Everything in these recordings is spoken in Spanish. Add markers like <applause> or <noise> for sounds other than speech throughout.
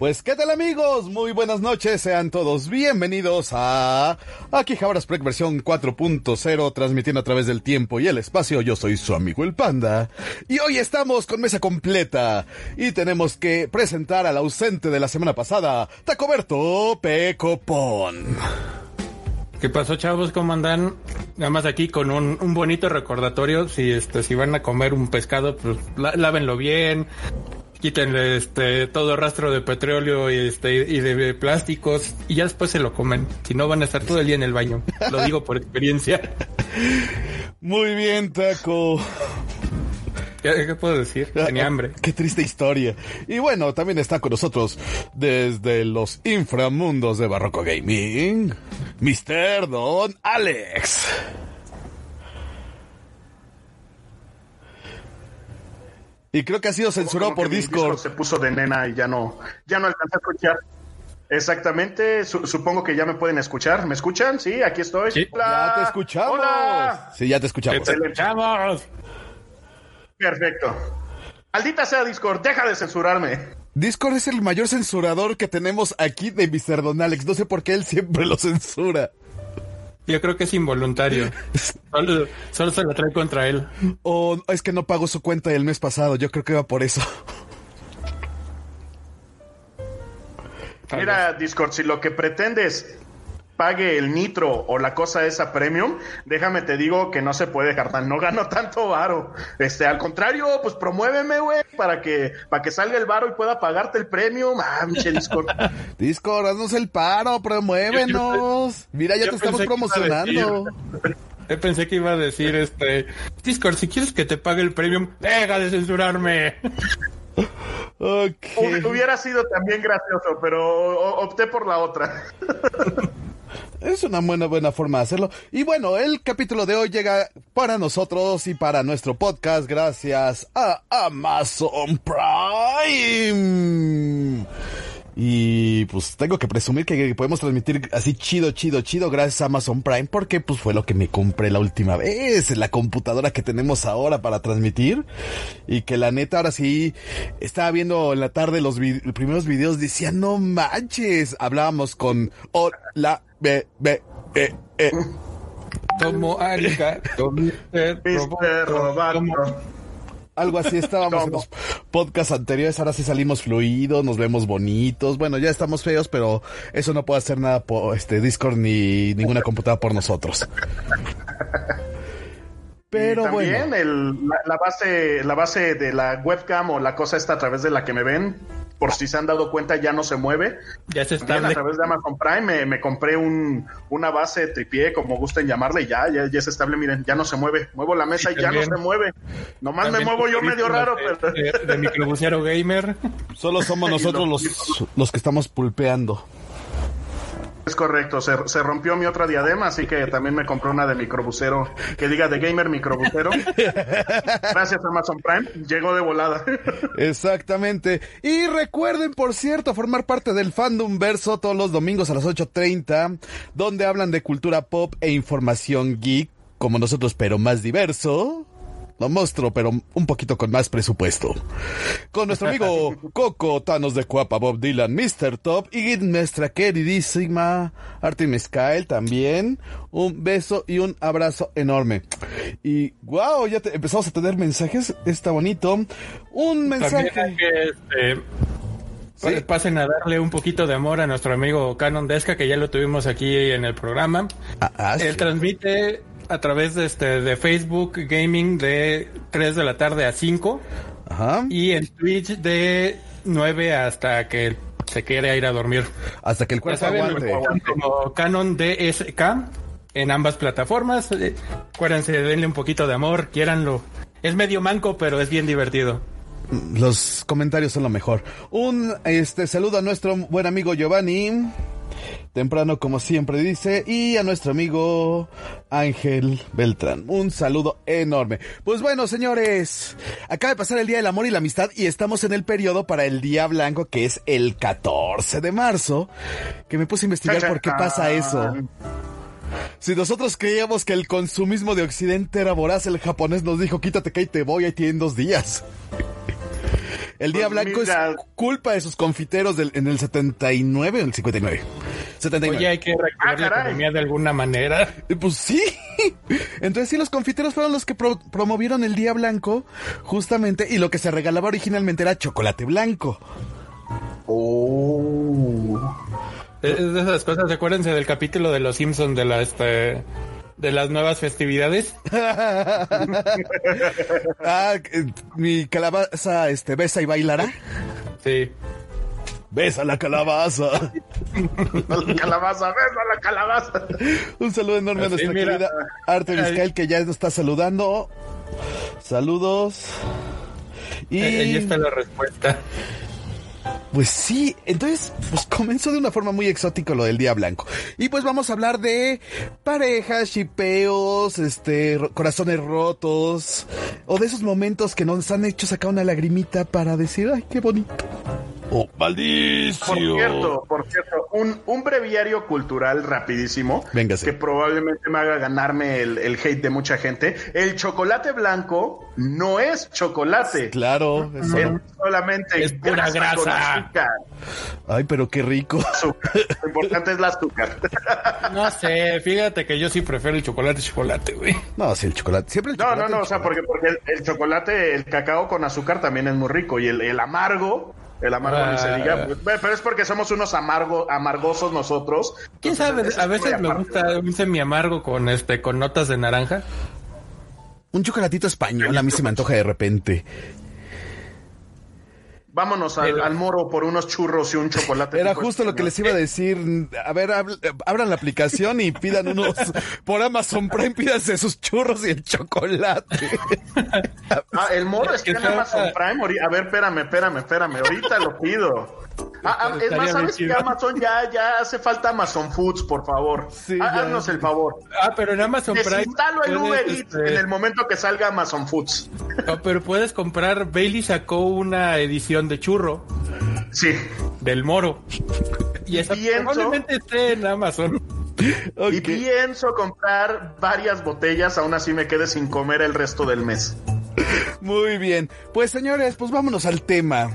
Pues, ¿qué tal amigos? Muy buenas noches, sean todos bienvenidos a Aquí Jabras Prek versión 4.0, transmitiendo a través del tiempo y el espacio. Yo soy su amigo el Panda. Y hoy estamos con mesa completa. Y tenemos que presentar al ausente de la semana pasada, Tacoberto Pecopón. ¿Qué pasó, chavos? ¿Cómo andan? Nada más aquí con un, un bonito recordatorio. Si este, si van a comer un pescado, pues lávenlo bien quítenle este todo rastro de petróleo y este y de plásticos y ya después se lo comen. Si no van a estar todo el día en el baño. Lo digo por experiencia. Muy bien, Taco. ¿Qué, puedo decir? Ah, Tenía hambre. Qué triste historia. Y bueno, también está con nosotros desde los inframundos de Barroco Gaming, Mr. Don Alex. Y creo que ha sido censurado por Discord. Se puso de nena y ya no, ya no alcanzé a escuchar. Exactamente, supongo que ya me pueden escuchar. ¿Me escuchan? Sí, aquí estoy. Ya te escuchamos. Hola. Sí, ya te escuchamos. Te escuchamos. Perfecto. Maldita sea Discord, deja de censurarme. Discord es el mayor censurador que tenemos aquí de Mr. Don Alex. No sé por qué él siempre lo censura. Yo creo que es involuntario. <laughs> Solo, se lo trae contra él. O es que no pagó su cuenta el mes pasado. Yo creo que va por eso. Mira, Discord, si lo que pretendes pague el nitro o la cosa esa premium, déjame te digo que no se puede dejar no gano <laughs> tanto varo. Este, al contrario, pues promuéveme, güey, para que, para que salga el varo y pueda pagarte el premium. Ah, Michelle Discord. <laughs> Discord, haznos el paro, promuévenos. Mira, ya te estamos promocionando. Yo pensé que iba a decir este Discord, si quieres que te pague el premium, deja de censurarme. Okay. Hubiera sido también gracioso, pero opté por la otra. <laughs> Es una buena, buena forma de hacerlo. Y bueno, el capítulo de hoy llega para nosotros y para nuestro podcast gracias a Amazon Prime. Y pues tengo que presumir que podemos transmitir así chido, chido, chido gracias a Amazon Prime porque pues fue lo que me compré la última vez, la computadora que tenemos ahora para transmitir y que la neta ahora sí estaba viendo en la tarde los, primeros videos, decía no manches, hablábamos con hola, be, be, eh, eh. Tomo algo así estábamos en los podcasts anteriores, ahora sí salimos fluidos, nos vemos bonitos. Bueno, ya estamos feos, pero eso no puede hacer nada por este Discord ni ninguna computadora por nosotros. Pero también bueno. la, base, la base de la webcam o la cosa esta a través de la que me ven, por si se han dado cuenta, ya no se mueve. Ya se está. A través de Amazon Prime me, compré un, una base tripié, como gusten llamarle, ya, ya, ya es estable. Miren, ya no se mueve. Muevo la mesa y, ya no se mueve. Nomás me muevo yo medio raro, de, pero. De, de gamer. Solo somos <laughs> nosotros los, los que estamos pulpeando. Es correcto, se, rompió mi otra diadema, así que también me compré una de microbusero que diga de gamer microbusero. <laughs> Gracias Amazon Prime, llegó de volada. Exactamente. Y recuerden, por cierto, formar parte del Fandom Verso todos los domingos a las 8.30, donde hablan de cultura pop e información geek, como nosotros, pero más diverso lo monstruo, pero un poquito con más presupuesto. Con nuestro amigo <laughs> Coco, Thanos de Cuapa, Bob Dylan, Mr. Top y nuestra queridísima Artemis Kyle también. Un beso y un abrazo enorme. Y wow, ya empezamos a tener mensajes. Está bonito. Un mensaje. Que, este, Pasen a darle un poquito de amor a nuestro amigo Canon Desca, que ya lo tuvimos aquí en el programa. Ah, ah, Él transmite a través de, este, de Facebook Gaming de 3 de la tarde a 5. Ajá. Y en Twitch de 9 hasta que se quiera ir a dormir. Hasta que el cuerpo aguante. Como Canon DSK en ambas plataformas. Eh, acuérdense, denle un poquito de amor, quiéranlo. Es medio manco, pero es bien divertido. Los comentarios son lo mejor. Un este saludo a nuestro buen amigo Giovanni. Temprano como siempre dice, y a nuestro amigo Ángel Beltrán. Un saludo enorme. Pues bueno, señores, acaba de pasar el Día del Amor y la Amistad y estamos en el periodo para el Día Blanco que es el 14 de marzo, que me puse a investigar por qué pasa eso. Si nosotros creíamos que el consumismo de Occidente era voraz, el japonés nos dijo, quítate que ahí te voy, ahí tienen dos días. El Día pues Blanco es culpa de sus confiteros del, en el 79 o el 59. 79. Oye, hay que reactivar la ah, economía de alguna manera. Pues sí. Entonces sí, los confiteros fueron los que promovieron el Día Blanco, justamente, y lo que se regalaba originalmente era chocolate blanco. Oh. Es de esas cosas, acuérdense del capítulo de Los Simpsons de la este de las nuevas festividades. <laughs> ah, mi calabaza este besa y bailará. Sí. Besa la calabaza. la calabaza, besa la calabaza. Un saludo enorme a nuestra querida Arte Vizcael que ya nos está saludando. Saludos. Y ahí está la respuesta. Pues sí, entonces pues comenzó de una forma muy exótica lo del Día Blanco. Y pues vamos a hablar de parejas, chipeos, este, corazones rotos, o de esos momentos que nos han hecho sacar una lagrimita para decir, ay, qué bonito. Oh, maldición. Por cierto, por cierto, un, un breviario cultural rapidísimo. Véngase. Que probablemente me haga ganarme el, el, hate de mucha gente. El chocolate blanco no es chocolate. Claro, es solamente es pura grasa. Ay, pero qué rico. Lo importante es el azúcar. No sé, fíjate que yo sí prefiero el chocolate chocolate, güey. No, sí, el chocolate. Siempre el chocolate. No, no, no, o sea, porque, porque el, chocolate, el cacao con azúcar también es muy rico. Y el, el amargo el amargo ni se diga. Ah. Pues, pero es porque somos unos amargo, amargosos nosotros. ¿Quién sabe? A veces me gusta un semi amargo con este, con notas de naranja. Un chocolatito español a mí se me antoja de repente. Vámonos al, moro por unos churros y un chocolate. Era justo lo que les iba a decir. A ver, abran la aplicación y pidan unos por Amazon Prime, pídanse sus churros y el chocolate. ah, el moro está en Amazon Prime. A ver, espérame, espérame, espérame. Ahorita lo pido. Ah, ah, es más, ¿sabes que Amazon ya, ya hace falta Amazon Foods, por favor? Sí, Haznos el favor. Ah, pero en Amazon Prime. Desinstalo el Uber Eats este, en el momento que salga Amazon Foods. No, pero puedes comprar. Bailey sacó una edición de churro. Sí. Del moro. Y esa probablemente esté en Amazon. <laughs> Y pienso comprar varias botellas, aún así me quede sin comer el resto del mes. Muy bien. Pues señores, pues vámonos al tema.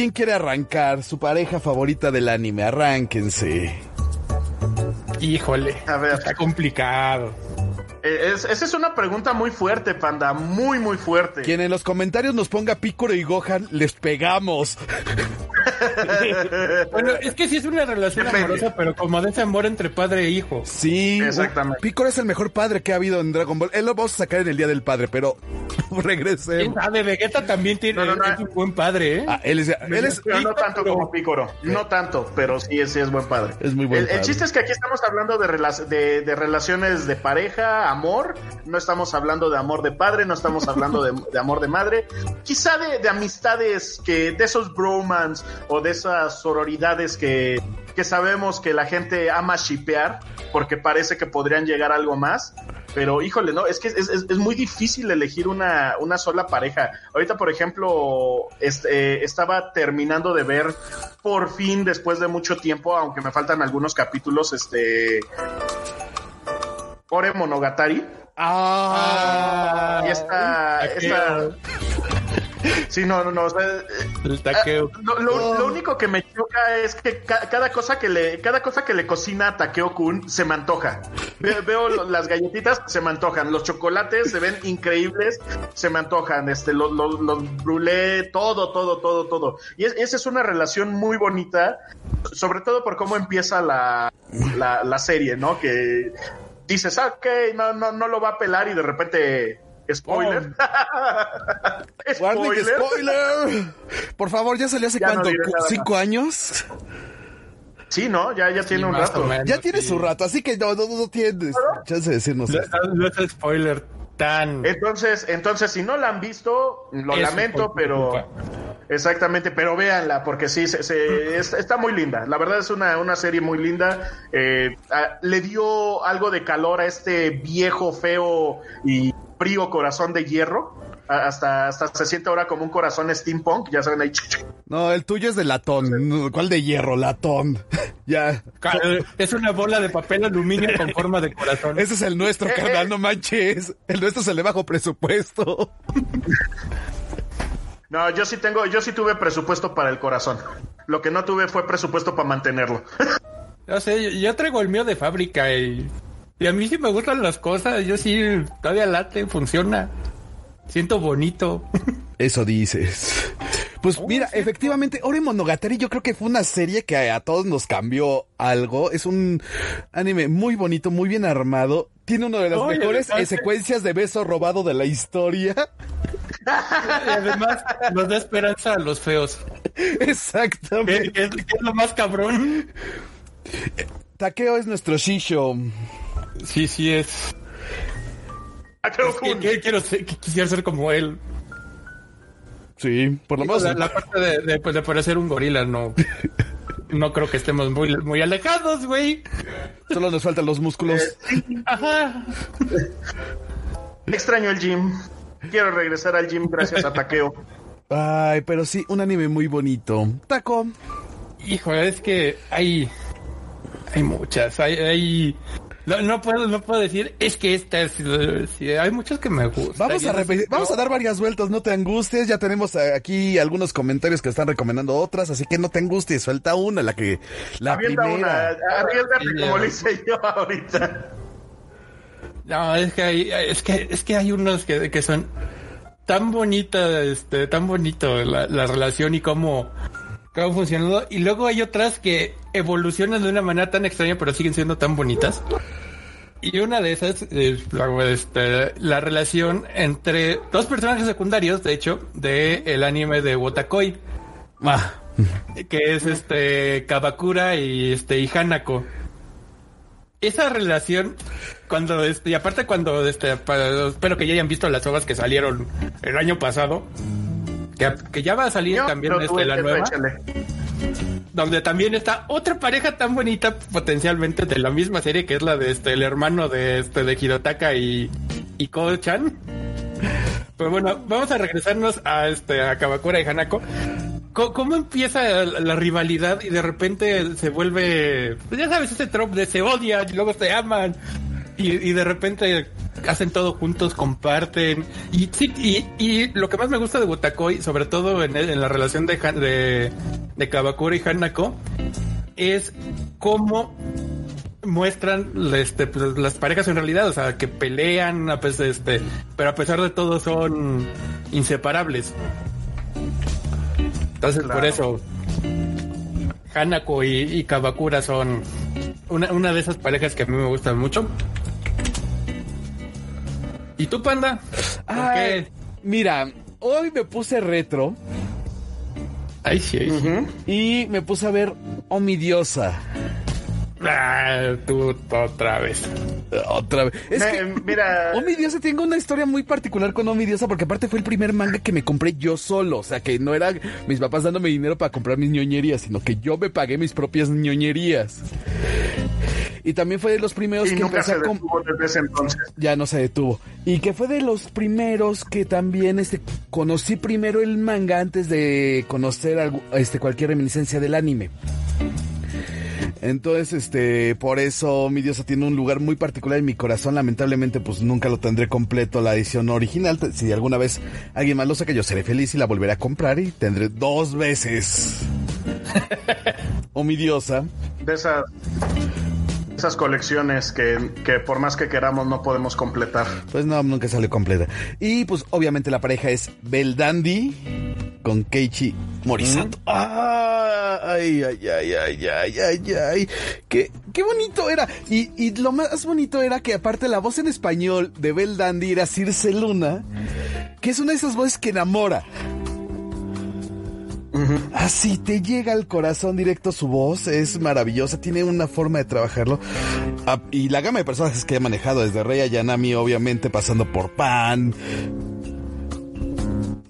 ¿Quién quiere arrancar? Su pareja favorita del anime. Arránquense. Híjole. A ver. Está complicado. Eh, esa es una pregunta muy fuerte, panda, muy, muy fuerte. Quien en los comentarios nos ponga Picoro y Gohan, les pegamos. <laughs> bueno, es que sí es una relación amorosa, pero como de ese amor entre padre e hijo. Sí, exactamente. Picoro es el mejor padre que ha habido en Dragon Ball. Él lo vamos a sacar en el Día del Padre, pero <laughs> regresemos. ¿Quién Vegeta también tiene un buen padre, ¿eh? Ah, él es, él es no tanto como Picoro, no tanto, pero sí, sí es buen padre. Es muy buen el, padre. El chiste es que aquí estamos hablando de, de, relaciones de pareja, amor. No estamos hablando de amor de padre, no estamos hablando de, amor de madre. Quizá de, de amistades que, de esos bromans o de esas sororidades que, que sabemos que la gente ama shipear porque parece que podrían llegar a algo más. Pero híjole, no, es que es, es, muy difícil elegir una, una, sola pareja. Ahorita, por ejemplo, este, estaba terminando de ver por fin, después de mucho tiempo, aunque me faltan algunos capítulos, este... Ore Monogatari. Ah, y esta, esta, <laughs> Sí, no, no, no. el taqueo. Ah, lo, único que me choca es que cada cosa que le, cada cosa que le cocina a Takeo Kun se me antoja. Veo, las galletitas, se me antojan. Los chocolates se ven increíbles, se me antojan. Este, los, los, brulé, todo, todo, todo, todo. Y esa es una relación muy bonita, sobre todo por cómo empieza la, la, la serie, ¿no? Que dices, ah, ok, no, no, no lo va a pelar y de repente Spoiler. <laughs> spoiler. spoiler. Por favor, ¿ya salió hace cuánto? ¿Cinco años? Sí, ¿no? Ya, ya tiene un rato. ya tiene su rato, así que no, no, no tiene chance de decirnos. No, es spoiler tan. Entonces, entonces, si no la han visto, lo lamento, pero. exactamente, pero véanla, porque sí, se, está muy linda. La verdad es una, una serie muy linda. Eh, le dio algo de calor a este viejo, feo y frío corazón de hierro hasta, hasta se siente ahora como un corazón steampunk, ya saben ahí. No, el tuyo es de latón. ¿Cuál de hierro? Latón. <laughs> ya. Es una bola de papel aluminio con forma de corazón. Ese es el nuestro, eh, carnal, no manches. El nuestro es el de bajo presupuesto. <laughs> No, yo sí tengo, yo sí tuve presupuesto para el corazón. Lo que no tuve fue presupuesto para mantenerlo. <laughs> No sé, yo traigo el mío de fábrica y, y a mí sí me gustan las cosas. Yo sí todavía late, funciona. Siento bonito. Eso dices. Pues oh, mira, efectivamente, Ore Monogatari yo creo que fue una serie que a todos nos cambió algo. Es un anime muy bonito, muy bien armado. Tiene una de las mejores secuencias de beso robado de la historia. <laughs> Y además nos da esperanza a los feos. Exactamente. ¿Qué, es, lo más cabrón? Takeo es nuestro Shisho. Sí, sí es. <laughs> Es quiero ser, quisiera ser como él. Sí, por lo menos. La, parte de, pues, de, parecer un gorila, no. <laughs> no creo que estemos muy, muy alejados, güey. Solo nos faltan los músculos. Eh, Ajá. <laughs> Extraño el gym. Quiero regresar al gym gracias a Takeo. Ay, pero sí, un anime muy bonito. Taco. Hijo, es que hay. Hay muchas. Hay. hay no, puedo, no puedo decir, es que esta es, hay muchos que me gustan. Vamos a vamos a dar varias vueltas, no te angusties, ya tenemos aquí algunos comentarios que están recomendando otras, así que no te angusties, suelta una, la que, la primera. Una, arriesgate como lo hice yo ahorita. No, es que hay, es que, es que hay unos que, que son tan bonitas, este, tan bonito la, la relación y cómo, cómo funcionando. Y luego hay otras que evolucionan de una manera tan extraña, pero siguen siendo tan bonitas. Y una de esas es este, la relación entre dos personajes secundarios, de hecho, de el anime de Wotakoi. Ah. Que es este Kabakura y este y Hanako. Esa relación, cuando este, y aparte cuando este, espero que ya hayan visto las obras que salieron el año pasado, que, ya va a salir también este, la nueva. Donde también está otra pareja tan bonita, potencialmente de la misma serie, que es la de este, el hermano de este de Hirotaka y, y Ko-chan. Pero bueno, vamos a regresarnos a este a Kabakura y Hanako. ¿Cómo, empieza la, rivalidad y de repente se vuelve, pues ya sabes, ese trope de se odian y luego se aman y, y de repente hacen todo juntos, comparten. Y sí, y, y lo que más me gusta de Wotakoi, sobre todo en, en la relación de, de, de Kabakura y Hanako, es cómo muestran este, pues, las parejas en realidad, o sea, que pelean, pues, este, pero a pesar de todo son inseparables. Entonces, por eso, Hanako y, y Kabakura son una, una, de esas parejas que a mí me gustan mucho. ¿Y tú, panda? Ay, Mira, hoy me puse retro. Ay, sí, Y me puse a ver Omidiosa. Ah, tú otra vez. Otra vez. Es que, mira. Omidiosa, tengo una historia muy particular con Omidiosa porque aparte fue el primer manga que me compré yo solo. O sea, que no era mis papás dándome dinero para comprar mis ñoñerías, sino que yo me pagué mis propias ñoñerías. Y también fue de los primeros que empecé a Ya no se detuvo. Y que fue de los primeros que también este conocí primero el manga antes de conocer este cualquier reminiscencia del anime. Entonces, este, por eso mi diosa tiene un lugar muy particular en mi corazón. Lamentablemente, pues nunca lo tendré completo la edición original. Si alguna vez alguien más lo saca, yo seré feliz y la volveré a comprar y tendré dos veces. <laughs> o mi diosa. De esa esas colecciones que, que, por más que queramos no podemos completar. Pues no, nunca sale completa. Y pues obviamente la pareja es Bel Dandy con Keiichi Morisato. Ay, ay, ay, ay, ay, ay, ay. Qué, qué bonito era. Y, y, lo más bonito era que aparte la voz en español de Bel Dandy era Circe Luna, que es una de esas voces que enamora. Así te llega al corazón directo su voz, es maravillosa, tiene una forma de trabajarlo. Ah, y la gama de personajes que he manejado, desde Rey Ayanami, obviamente, pasando por Pan.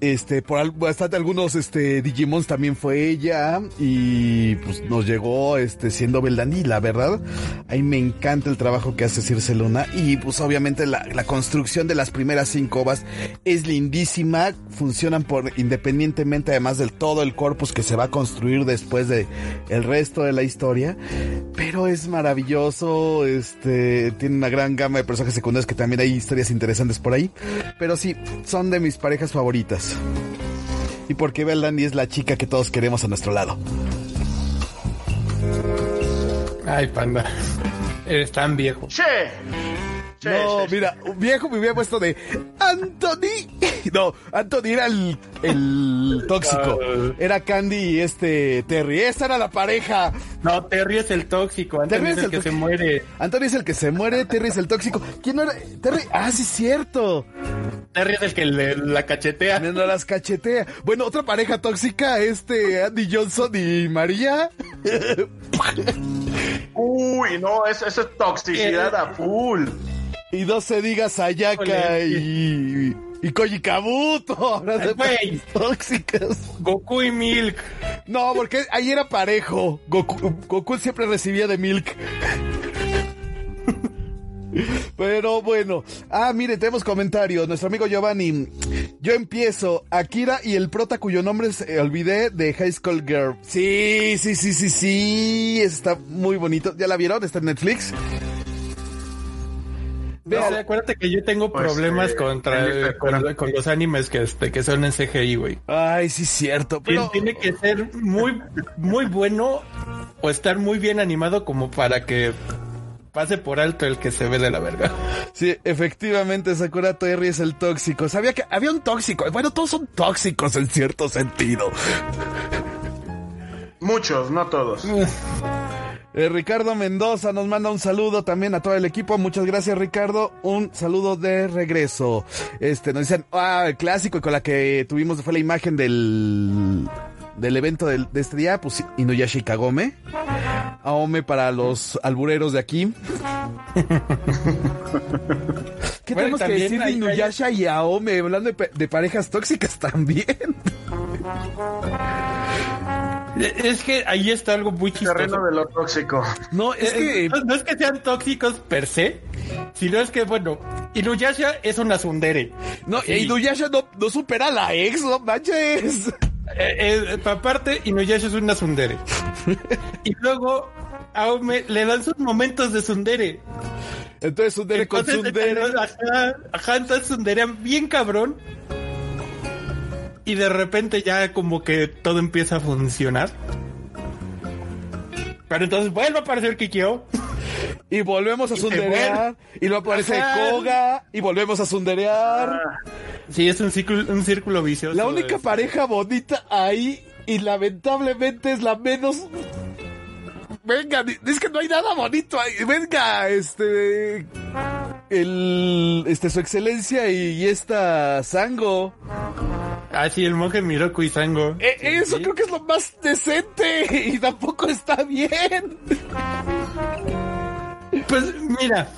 Este, por bastante algunos, este, Digimons también fue ella. Y pues nos llegó, este, siendo Beldani. La verdad, ahí me encanta el trabajo que hace Circe Luna. Y pues obviamente la, la construcción de las primeras cinco ovas es lindísima. Funcionan por independientemente, además del todo el corpus que se va a construir después de el resto de la historia. Pero es maravilloso. Este, tiene una gran gama de personajes secundarios que también hay historias interesantes por ahí. Pero sí, son de mis parejas favoritas. Y porque Beldani es la chica que todos queremos a nuestro lado. Ay, panda. Eres tan viejo. Che. No, mira, un viejo me hubiera puesto de Anthony. <laughs> No, Anthony era el, el tóxico. Era Candy y este Terry. Esa era la pareja. No, Terry es el tóxico. Anthony es el, que se muere. Anthony es el que se muere. Terry es el tóxico. ¿Quién no era? Terry. Ah, sí, es cierto. Terry es el que le, la cachetea. No las cachetea. Bueno, otra pareja tóxica, este Andy Johnson y María. Uy, no, eso, es toxicidad a full. Y no se diga Sayaka y, y Koji Kabuto. Ahora de tóxicas. Goku y Milk. No, porque ahí era parejo. Goku, Goku siempre recibía de Milk. Pero bueno. Ah, mire, tenemos comentarios. Nuestro amigo Giovanni. Yo empiezo. Akira y el prota cuyo nombre se olvidé de High School Girl. Sí, sí, sí, sí, sí. Está muy bonito. ¿Ya la vieron? Está en Netflix. No, acuérdate que yo tengo pues, problemas eh, contra con, los animes que, este, que son en CGI, güey. Ay, sí, cierto. Pero... Tiene que ser muy, muy bueno o estar muy bien animado como para que pase por alto el que se ve de la verga. Sí, efectivamente, Sakura Terry es el tóxico. Sabía que había un tóxico. Bueno, todos son tóxicos en cierto sentido. Muchos, no todos. Eh, Ricardo Mendoza nos manda un saludo también a todo el equipo. Muchas gracias, Ricardo. Un saludo de regreso. Este, nos dicen, ah, el clásico y con la que tuvimos fue la imagen del del evento de este día, pues Inuyasha Kagome. Aome para los albureros de aquí. <laughs> ¿Qué tenemos que decir de Inuyasha y Aome? Hablando de, parejas tóxicas también. <laughs> Es que ahí está algo muy chistoso. Terreno de lo tóxico. No, es que... No, es que sean tóxicos per se, sino es que, bueno, Inuyasha es una sundere. No, Inuyasha no, no supera a la ex, no manches. Eh, eh, aparte, Inuyasha es una sundere. <laughs> y luego a Ome le dan sus momentos de sundere. Entonces Sundere con Sundere. Ajá, entonces Sundere bien cabrón. Y de repente ya como que todo empieza a funcionar. Pero entonces vuelve a aparecer Kikyo. Y volvemos a sunderear. Y luego aparece Koga. Y volvemos a sunderear. Ah. Sí, es un círculo, un círculo vicioso. La única pareja bonita ahí. Y lamentablemente es la menos. Venga, es que no hay nada bonito ahí. Venga, este. El. Este, su excelencia y, esta Sango. Ah, sí, el monje Miroku y Sango. Eh, eso creo que es lo más decente. Y tampoco está bien. Pues mira,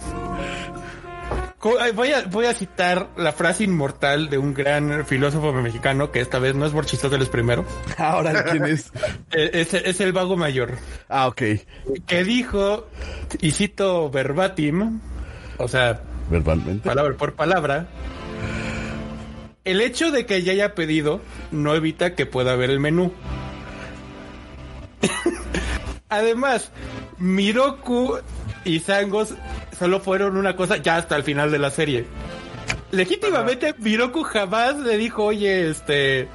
voy a, voy a citar la frase inmortal de un gran filósofo mexicano que esta vez no es Borchistoteles primero. <laughs> Ahora, ¿quién es? <laughs> Eh, es? es? el vago mayor. Ah, ok. Que dijo, y cito verbatim, o sea, verbalmente, palabra por palabra, el hecho de que ella haya pedido no evita que pueda ver el menú. <laughs> Además, Miroku y Sangos solo fueron una cosa ya hasta el final de la serie. Legítimamente, Miroku jamás le dijo, oye, este...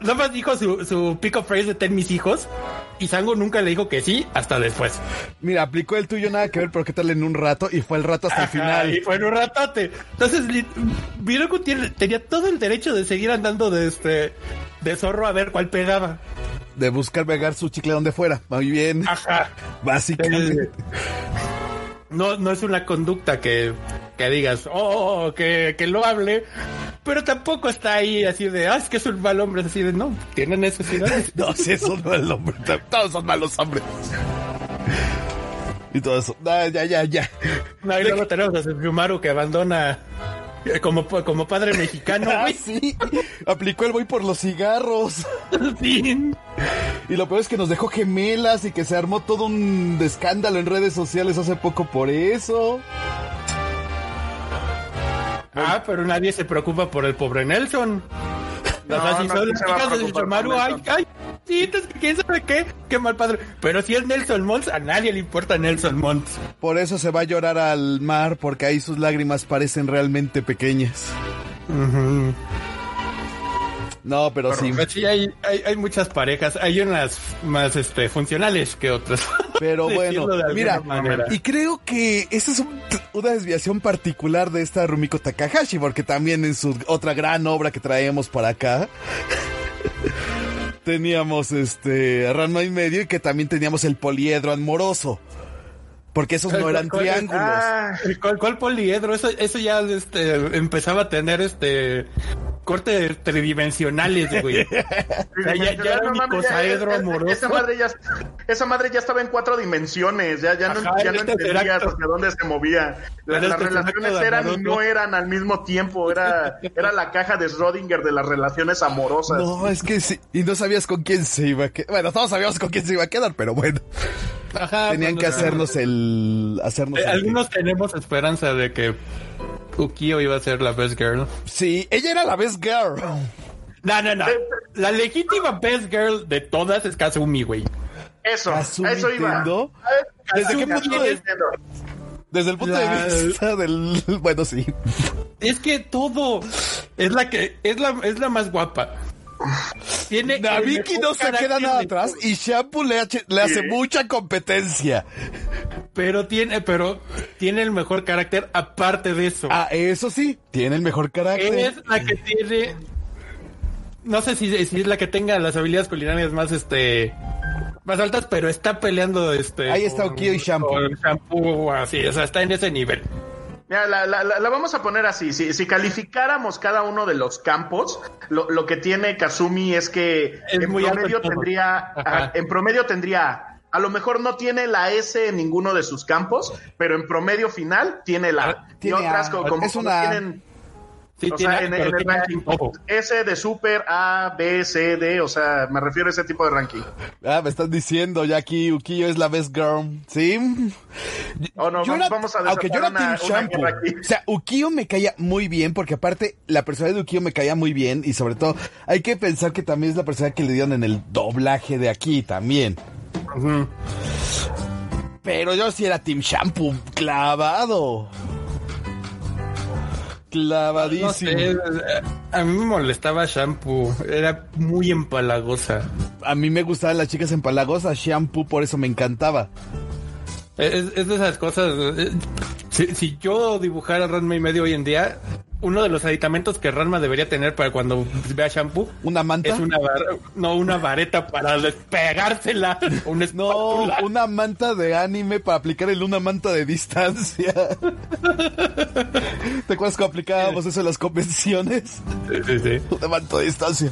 nada más dijo su, su pick of phrase de ten mis hijos. Y Sango nunca le dijo que sí hasta después. Mira, aplicó el tuyo nada que ver, pero qué tal en un rato y fue el rato hasta el final. Y fue en un ratote. Entonces, Miroku tenía todo el derecho de seguir andando de este de zorro a ver cuál pegaba de buscar pegar su chicle donde fuera. Muy bien. Ajá. Básicamente. No, no es una conducta que, que digas, oh, que, que lo hable, pero tampoco está ahí así de, ah, es que es un mal hombre, así de, no, tiene necesidades. <laughs> no, sí, es un mal hombre, todos son malos hombres. Y todo eso, ya, ya, ya. No, y luego tenemos a Sumaru que abandona <laughs> Como, como padre mexicano, ah, sí. Aplicó el voy por los cigarros. <laughs> Sí. Y lo peor es que nos dejó gemelas y que se armó todo un escándalo en redes sociales hace poco por eso. Ah, pero nadie se preocupa por el pobre Nelson. No, no, son de ay, ay, ¿quién sabe qué? Qué mal padre. Pero si es Nelson Mons, a nadie le importa Nelson Mons. Por eso se va a llorar al mar, porque ahí sus lágrimas parecen realmente pequeñas. No, pero, sí. Sí, hay, hay, muchas parejas. Hay unas más este, funcionales que otras. <laughs> Pero bueno, mira, y creo que esa es una desviación particular de esta Rumiko Takahashi, porque también en su otra gran obra que traemos para acá. <laughs> teníamos este Ranma y medio y que también teníamos el poliedro amoroso. Porque esos no eran triángulos. Ah, ¿cuál, poliedro? Eso, eso ya este, empezaba a tener este cortes tridimensionales, güey. <laughs> ya, era un amoroso. Esa madre, ya, esa madre ya estaba en cuatro dimensiones. Ya, ya no, ya no entendías hacia dónde se movía. las relaciones eran y no eran al mismo tiempo. Era, era la caja de Schrödinger de las relaciones amorosas. No, es que sí. Y no sabías con quién se iba a quedar. Bueno, todos sabíamos con quién se iba a quedar, pero bueno. Tenían que hacernos el. Hacernos eh, algunos tenemos esperanza de que Ukio iba a ser la best girl. Sí, ella era la best girl. No, no, no. La legítima best girl de todas es Kazumi, güey. Eso, eso iba. ¿Desde qué punto de Desde el punto de vista del. Bueno, sí. Es que todo. Es la que. Es la, es la más guapa. Tiene Nabiki no se queda nada atrás y Shampoo le, hace mucha competencia. Pero tiene, pero tiene el mejor carácter aparte de eso. Ah, eso sí, tiene el mejor carácter. Es la que tiene. No sé si, es la que tenga las habilidades culinarias más este más altas, pero está peleando este. Ahí está Okio y Shampoo. Shampoo, así, o sea, está en ese nivel. Mira, la, la, la, vamos a poner así. Si, si, calificáramos cada uno de los campos, lo, lo que tiene Kazumi es que en promedio tendría, en promedio tendría, a lo mejor no tiene la S en ninguno de sus campos, pero en promedio final tiene la. Ah, y otras como, es una... tienen o sea, en, el ranking S de Super, A, B, C, D, o sea, me refiero a ese tipo de ranking. Ah, me estás diciendo, ya aquí Ukiyo es la best girl, ¿sí? Oh, no, vamos, a Aunque yo era Team Shampoo. O sea, Ukiyo me caía muy bien, porque aparte, la persona de Ukiyo me caía muy bien, y sobre todo, hay que pensar que también es la persona que le dieron en el doblaje de aquí también. Pero yo sí era Team Shampoo, clavado clavadísimo. a mí me molestaba shampoo, era muy empalagosa. A mí me gustaban las chicas empalagosas, shampoo, por eso me encantaba. Es, de esas cosas. Eh, si, yo dibujara Ranma y medio hoy en día, uno de los aditamentos que Ranma debería tener para cuando vea shampoo. ¿Una manta? Es una no, una vareta para despegársela. no, una manta de anime para aplicar el una manta de distancia. ¿Te acuerdas que aplicábamos eso en las convenciones? Sí, sí, sí. Una manta de distancia.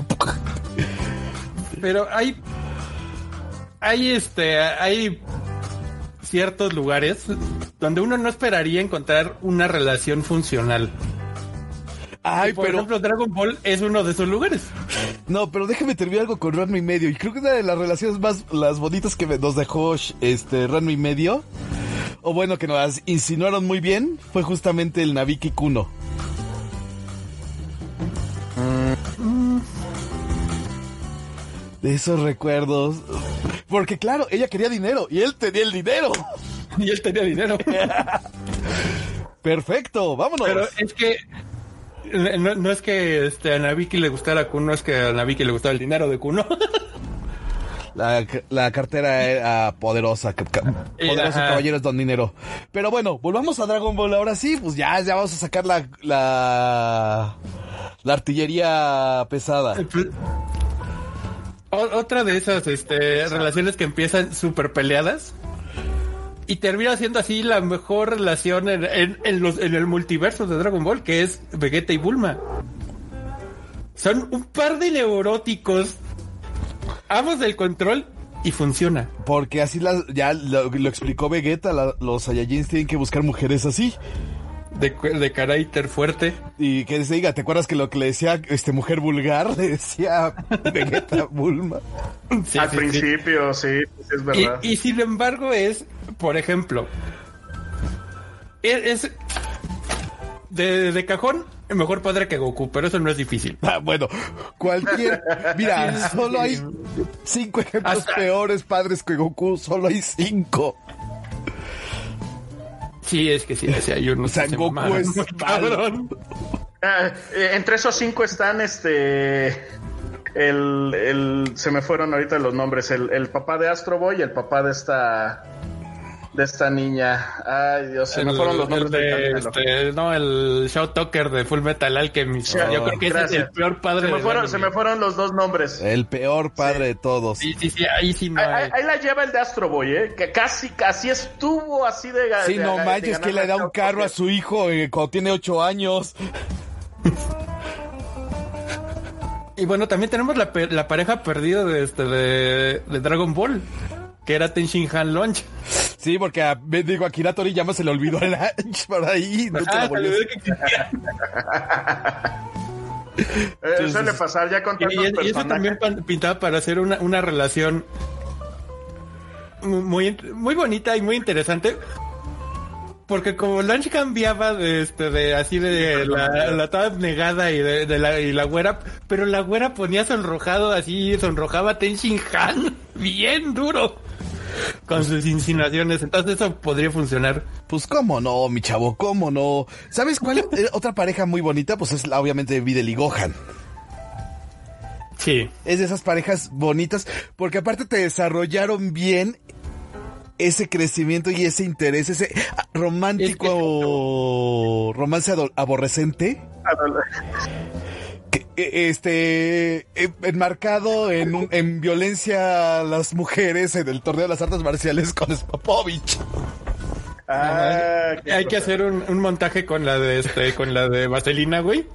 Pero hay. Hay este. Hay ciertos lugares donde uno no esperaría encontrar una relación funcional. Ay, por pero... ejemplo, Dragon Ball es uno de esos lugares. No, pero déjame terminar algo con Ranma y medio. Y creo que una de las relaciones más las bonitas que nos dejó este Ranma y medio, o bueno, que nos insinuaron muy bien, fue justamente el Nabiki Kuno. De esos recuerdos. Porque claro, ella quería dinero y él tenía el dinero. <laughs> Y él tenía dinero. <laughs> Perfecto, vámonos. Pero es que no, es que este, a Nabiki le gustara Kuno, es que a Nabiki le gustaba el dinero de Kuno. <laughs> La, la, cartera era poderosa, poderoso caballeros don dinero. Pero bueno, volvamos a Dragon Ball ahora sí, pues ya, ya vamos a sacar la, la, la artillería pesada. Eh, pues, otra de esas este, relaciones que empiezan súper peleadas y termina siendo así la mejor relación en, en, los, en el multiverso de Dragon Ball, que es Vegeta y Bulma. Son un par de neuróticos, ambos del control, y funciona. Porque así ya lo, explicó Vegeta, los Saiyajins tienen que buscar mujeres así. De, carácter fuerte. Y que se diga, ¿te acuerdas que lo que le decía este mujer vulgar <laughs> le decía Vegeta Bulma? Al principio, sí, es verdad. Y, sin embargo es, por ejemplo, es, de, de, cajón mejor padre que Goku, pero eso no es difícil. Ah, bueno, cualquier. Mira, <laughs> solo hay cinco ejemplos peores padres que Goku, solo hay cinco. Sí, es que sí, hay uno. O sea, Goku es <laughs> cabrón. Ah, eh, entre esos cinco están este. El, el, se me fueron ahorita los nombres. El, el papá de Astro Boy y el papá de esta de esta niña. Ay, Dios, se me fueron los nombres de, este, No, el Show Talker de Full Metal Alchemist. Yo creo que ese es el peor padre. Se me, fueron, se me fueron los dos nombres. El peor padre de todos. Sí, sí, sí, ahí sí no ahí, ahí, la lleva el de Astro Boy, ¿eh? Que casi, casi estuvo así de... Sí, no manches, que le da un carro a su hijo eh, cuando tiene ocho años. Y bueno, también tenemos la, la pareja perdida de, este, de, de Dragon Ball que era Tenshin Han Launch. Sí, porque a, digo, a Kira Toriyama se le olvidó el lunch por <laughs> ahí. Ah, <laughs> suele pasar ya con tantos y, y, eso también pintaba para hacer una, una relación muy, muy bonita y muy interesante. Porque como Lunch cambiaba de este, de así de la, la toda negada y de, la, y la güera, pero la güera ponía sonrojado así, sonrojaba a Tenshin Han <laughs> bien duro <laughs> con sus insinuaciones. Entonces eso podría funcionar. Pues cómo no, mi chavo, cómo no. ¿Sabes cuál es eh, otra pareja muy bonita? Pues es la, obviamente Videl y Gohan. Sí. Es de esas parejas bonitas porque aparte te desarrollaron bien ese crecimiento y ese interés, ese romántico romance aborrecente. Este e, enmarcado en, en violencia a las mujeres en el torneo de las artes marciales con Spopovich. Ah, hay que hacer un, montaje con la de este, con la de Vaselina, güey.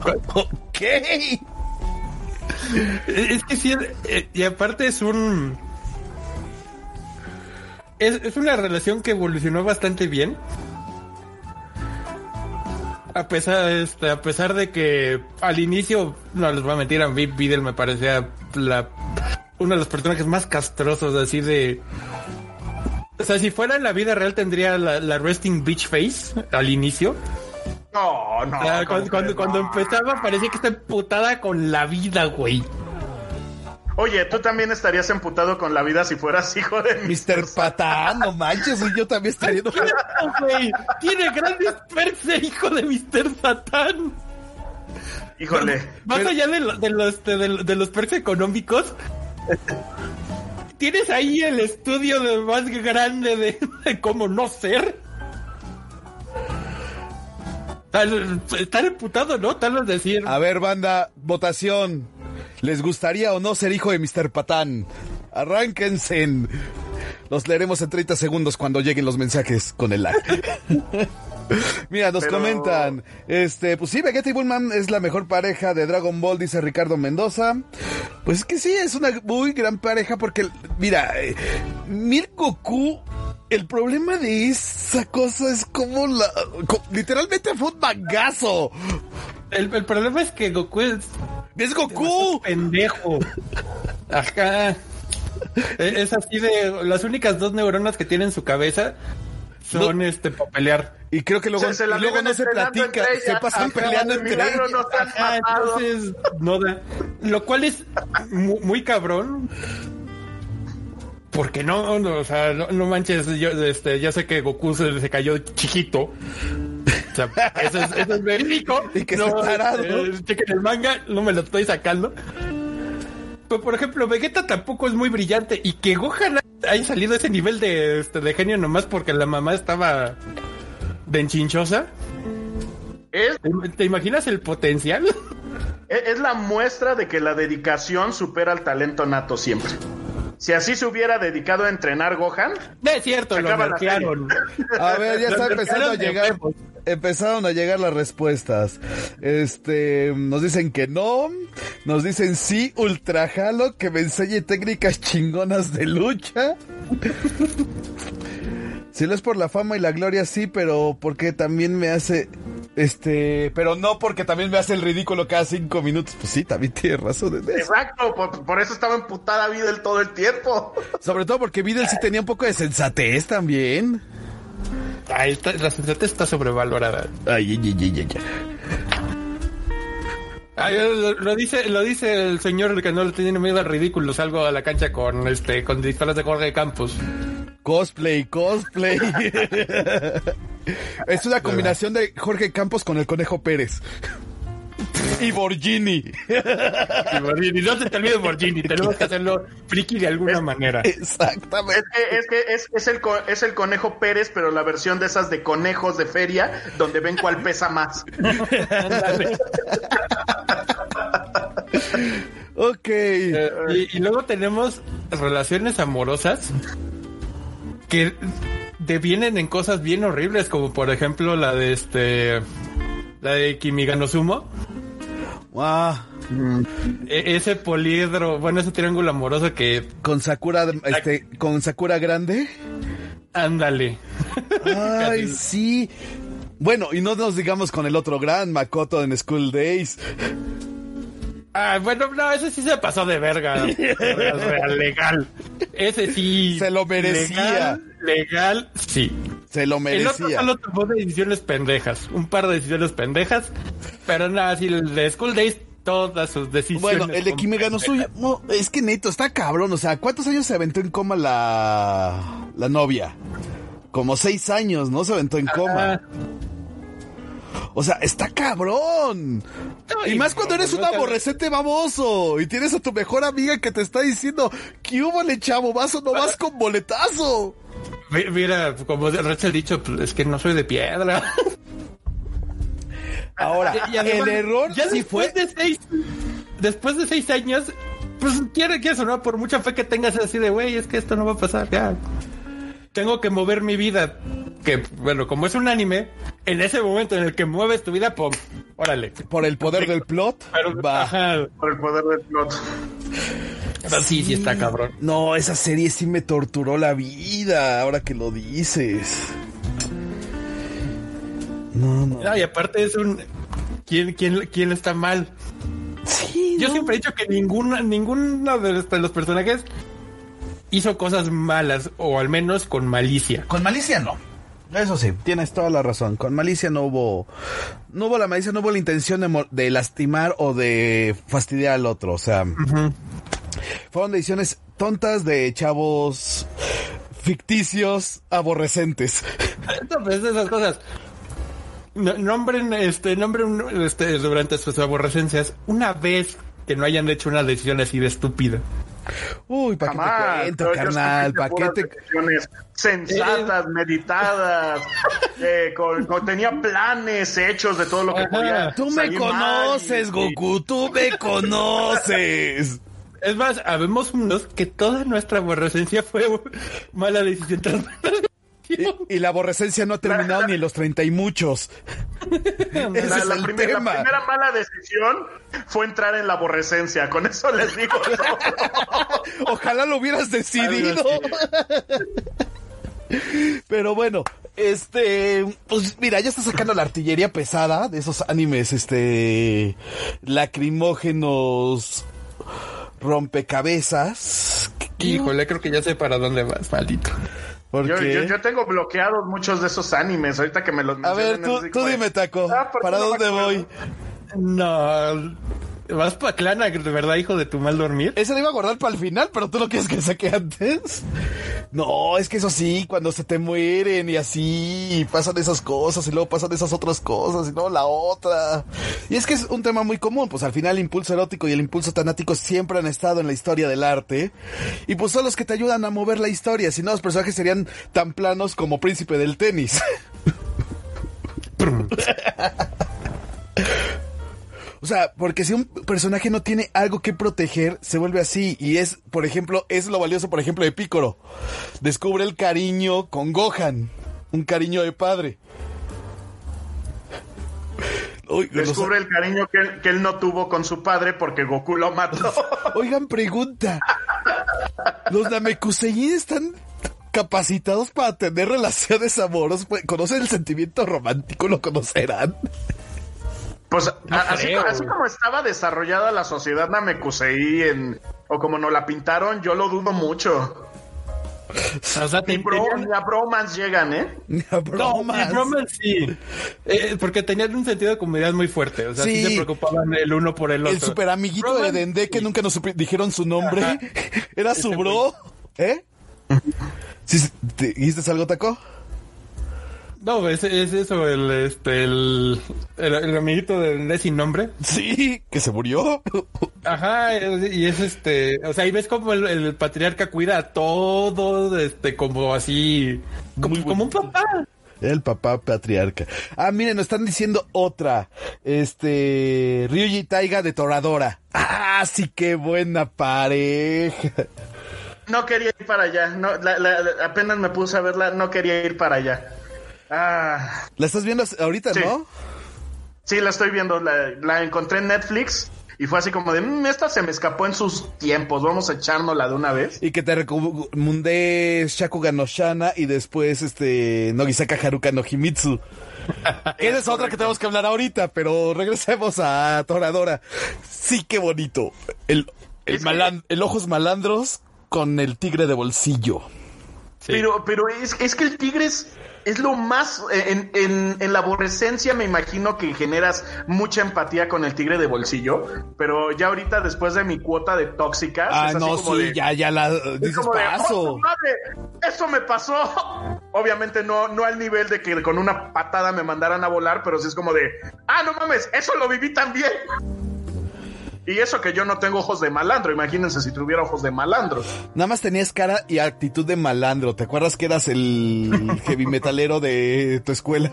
<laughs> ¿Qué? Es que sí, eh, y aparte es un. Es, es una relación que evolucionó bastante bien. A pesar, este, a pesar de que al inicio, no les voy a mentir, a mí Videl me parecía la, uno de los personajes más castrosos, así de... O sea, si fuera en la vida real tendría la, resting beach face al inicio. No, no. cuando, cuando, empezaba parecía que está emputada con la vida, güey. Oye, tú también estarías emputado con la vida si fueras hijo de Mr. Patán, no manches, y yo también estaría <laughs> güey. Tiene grandes perks hijo de Mr. Patán. Híjole. Más allá de, los, de, los perks económicos, tienes ahí el estudio de más grande de, cómo no ser. Estar emputado, ¿no? Tal vez decir. A ver, banda, votación. ¿Les gustaría o no ser hijo de Mr. Patán? Arránquense. Los leeremos en 30 segundos cuando lleguen los mensajes con el like. <laughs> <laughs> Mira, nos comentan, este, pues sí, Vegeta y Bullman es la mejor pareja de Dragon Ball, dice Ricardo Mendoza. Pues es que sí, es una muy gran pareja porque, mira, eh, Mir Goku, el problema de esa cosa es como la, literalmente fue un mangazo. El, el problema es que Goku es ¡Es Goku! pendejo. Ajá. <laughs> Es así de. Las únicas dos neuronas que tiene en su cabeza son este para pelear. Y creo que luego, luego no se platica, se pasan peleando entre ellos. Ajá, entonces no da. Lo cual es muy, cabrón. Porque no, o sea, no, manches, yo, este, ya sé que Goku se, se cayó chiquito, o sea, eso es, eso es verídico. <laughs> Y que no, parado. Eh, el manga, no me lo estoy sacando. Pero, por ejemplo, Vegeta tampoco es muy brillante. Y que Gohan haya salido a ese nivel de, este, de genio nomás porque la mamá estaba de enchinchosa. ¿Te imaginas el potencial? Es la muestra de que la dedicación supera al talento nato siempre. Si así se hubiera dedicado a entrenar Gohan. No es cierto, lo marquearon. A ver, ya está empezando a llegar. Empezaron a llegar las respuestas. Este, nos dicen que no. Nos dicen sí, ultra jalo, que me enseñe técnicas chingonas de lucha. Si no es por la fama y la gloria, sí, pero porque también me hace. Este. Pero no porque también me hace el ridículo cada cinco minutos. Pues sí, también tiene razón. De Exacto, por, eso estaba emputada Videl todo el tiempo. <laughs> Sobre todo porque Videl sí tenía un poco de sensatez también. Ahí está, la sensatez está sobrevalorada. Ay, ay, ay, ay, ay. lo, dice, lo dice el señor que no le tiene miedo al ridículo. Salgo a la cancha con este, con disparos de Jorge Campos. Cosplay, cosplay. <laughs> es una combinación de Jorge Campos con el Conejo Pérez. Y Borgini. Y Borgini. No se te olvide Borgini. Tenemos que hacerlo friki de alguna manera. Exactamente. Es que, es, es, el, es el conejo Pérez, pero la versión de esas de conejos de feria, donde ven cuál pesa más. ok. Eh, y, y luego tenemos relaciones amorosas que devienen en cosas bien horribles, como por ejemplo la de este, la de Kimiganosumo. Wow. E, ese poliedro, bueno, ese triángulo amoroso que con Sakura, este, con Sakura grande. Ándale. Ay, sí. Bueno, y no nos digamos con el otro gran Makoto en School Days. Ah, bueno, no, ese sí se pasó de verga. <laughs> Real, legal. Ese sí. Se lo merecía. Legal, sí. Se lo merecía. El otro solo tomó decisiones pendejas. Un par de decisiones pendejas. Pero nada, sí, el de School Days, todas sus decisiones. Bueno, el de Kimega no suyo. No, es que neto, está cabrón. O sea, ¿cuántos años se aventó en coma la, la novia? Como seis años, ¿no? Se aventó en coma. O sea, está cabrón. y, más cuando eres un aborrecente baboso y tienes a tu mejor amiga que te está diciendo, ¿qué hubo, le chavo? ¿Vas o no vas con boletazo? Mira, como Rachel ha dicho, pues, es que no soy de piedra. Ahora, <laughs> el error ya después de seis, después de seis años, pues quiere que eso, ¿no? Por mucha fe que tengas así de, güey, es que esto no va a pasar, ya tengo que mover mi vida. Que, bueno, como es un anime, en ese momento en el que mueves tu vida, ¡pum! Órale. Por el poder del plot. Baja. Por el poder del plot. sí, sí está cabrón. No, esa serie sí me torturó la vida, ahora que lo dices. No, no. y aparte es un... ¿Quién, quién, quién está mal? Sí, Yo siempre he dicho que ninguna, ninguno de los personajes hizo cosas malas, o al menos con malicia. Con malicia no. Eso sí, tienes toda la razón. Con malicia no hubo, no hubo la malicia, no hubo la intención de, lastimar o de fastidiar al otro. O sea, fueron decisiones tontas de chavos ficticios, aborrecentes. Entonces, esas cosas. Nombren, este, nombren, este, durante sus aborrecencias una vez que no hayan hecho una decisión así de estúpida. Uy, ¿para qué te cuento, carnal? ¿Para qué te... Sensatas, meditadas, <laughs> eh, con, tenía planes hechos de todo lo que podía Tú me conoces, Goku, tú me <laughs> conoces. Es más, habemos unos que toda nuestra aborrecencia fue mala decisión y, la aborrecencia no ha terminado ni en los treinta y muchos. <laughs> la, primera, mala decisión fue entrar en la aborrecencia. Con eso les digo. <laughs> Ojalá lo hubieras decidido. Pero bueno, este, pues mira, ya está sacando la artillería pesada de esos animes, este, lacrimógenos, rompecabezas. Híjole, creo que ya sé para dónde vas, maldito. Yo, yo, tengo bloqueados muchos de esos animes. Ahorita que me los A ver, tú, tú dime, Taco. Ah, ¿Para dónde voy? No. ¿Vas para Clana, de verdad, hijo de tu mal dormir? Ese lo iba a guardar para el final, pero tú lo quieres que saque antes. No, es que eso sí, cuando se te mueren y así, pasan esas cosas y luego pasan esas otras cosas y luego la otra. Y es que es un tema muy común, pues al final el impulso erótico y el impulso tanático siempre han estado en la historia del arte. Y pues son los que te ayudan a mover la historia, si no los personajes serían tan planos como Príncipe del Tenis. <laughs> O sea, porque si un personaje no tiene algo que proteger, se vuelve así. Y es, por ejemplo, es lo valioso, por ejemplo, de Picoro. Descubre el cariño con Gohan. Un cariño de padre. <laughs> Descubre el cariño que él, que él, no tuvo con su padre porque Goku lo mató. <laughs> Oigan, pregunta. ¿Los Namekusei están capacitados para tener relaciones amorosas, pues, conocen el sentimiento romántico, lo conocerán. Pues así, como estaba desarrollada la sociedad Namekusei en, o como nos la pintaron, yo lo dudo mucho. O sea, ni, bromance llegan, ¿eh? bromance. No, bromance sí. Eh, porque tenían un sentido de comunidad muy fuerte. O sea, sí, se preocupaban el uno por el otro. El super amiguito de Dende que nunca nos dijeron su nombre. <laughs> Era su bro. ¿Eh? ¿Sí, ¿Dijiste algo, Taco? No, es, eso, el, este, el, el, amiguito de sin nombre. Sí, que se murió. Ajá, y es este, o sea, ahí ves como el, patriarca cuida a todo, este, como así, como, como un papá. El papá patriarca. Ah, miren, nos están diciendo otra. Este, Ryuji Taiga de Toradora. Ah, sí, qué buena pareja. No quería ir para allá. No, apenas me puse a verla, no quería ir para allá. Ah. La estás viendo ahorita, ¿no? Sí, la estoy viendo. La, encontré en Netflix. Y fue así como de, mm, esta se me escapó en sus tiempos, vamos a echárnosla de una vez. Y que te recomendé Shakugan no Shana y después este Nogisaka Haruka no Himitsu. <laughs> que es otra que tenemos que hablar ahorita, pero regresemos a Toradora. Sí, qué bonito. El, el, el ojos malandros con el tigre de bolsillo. Pero, pero es, es que el tigre es es lo más, en, en, en, la aborrecencia me imagino que generas mucha empatía con el tigre de bolsillo, pero ya ahorita después de mi cuota de tóxicas... Ah, no, sí, ya, ya la dices paso. Oh, eso me pasó. <laughs> Obviamente no, no al nivel de que con una patada me mandaran a volar, pero sí es como de, ah, no mames, eso lo viví también. Y eso que yo no tengo ojos de malandro, imagínense si tuviera ojos de malandro. Nada más tenías cara y actitud de malandro. ¿Te acuerdas que eras el <laughs> heavy metalero de tu escuela?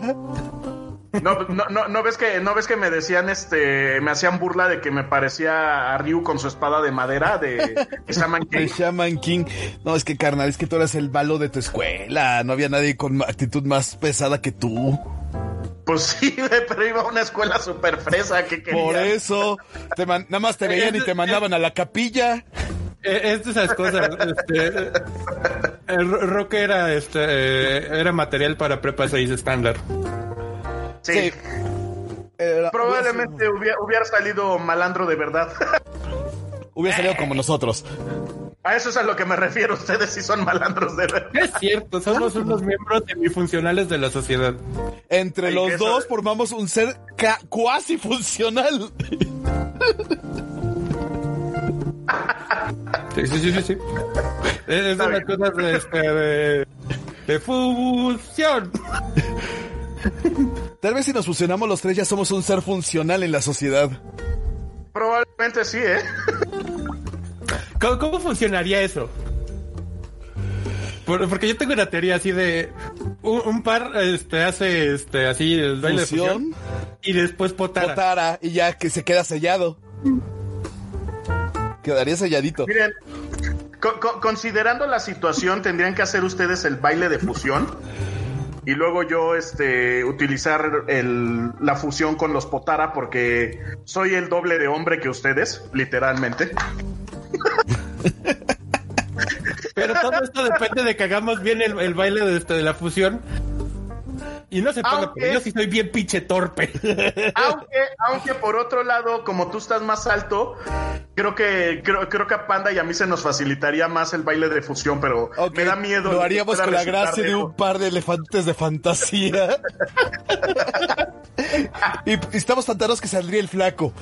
No, no, no, ves que no ves que me decían este me hacían burla de que me parecía a Ryu con su espada de madera de, <laughs> Shaman King. De Shaman King. No, es que carnal, es que tú eras el balo de tu escuela, no había nadie con actitud más pesada que tú. Pues <laughs> sí, pero iba a una escuela súper fresa que quería. Por eso, nada más te veían y te mandaban a la capilla. E, es de esas cosas. Este, el rock era, este, era material para prepa 6 estándar. Sí. Probablemente hubiera, salido malandro de verdad. <laughs> hubiera salido como nosotros. A eso es a lo que me refiero. Ustedes sí son malandros de verdad. Es cierto, somos unos miembros semifuncionales de la sociedad. Entre los dos formamos un ser cuasi funcional. Sí, sí, sí, sí. Es, de las cosas de, este, de, de fusión. Tal vez si nos fusionamos los tres ya somos un ser funcional en la sociedad. Probablemente sí, ¿eh? ¿Cómo, funcionaría eso? porque yo tengo una teoría así de un, par este hace este así el baile de fusión y después potara. Potara y ya que se queda sellado. Quedaría selladito. Miren, considerando la situación, tendrían que hacer ustedes el baile de fusión y luego yo este utilizar el, la fusión con los Potara porque soy el doble de hombre que ustedes, literalmente. Pero todo esto depende de que hagamos bien el, baile de, este, de la fusión. Y no se ponga, yo sí soy bien pinche torpe. <laughs> Aunque, aunque por otro lado, como tú estás más alto, creo que creo, creo que a Panda y a mí se nos facilitaría más el baile de fusión, pero me da miedo. Lo haríamos con la gracia de un par de elefantes de fantasía. y, <laughs> y, estamos tan que saldría el flaco.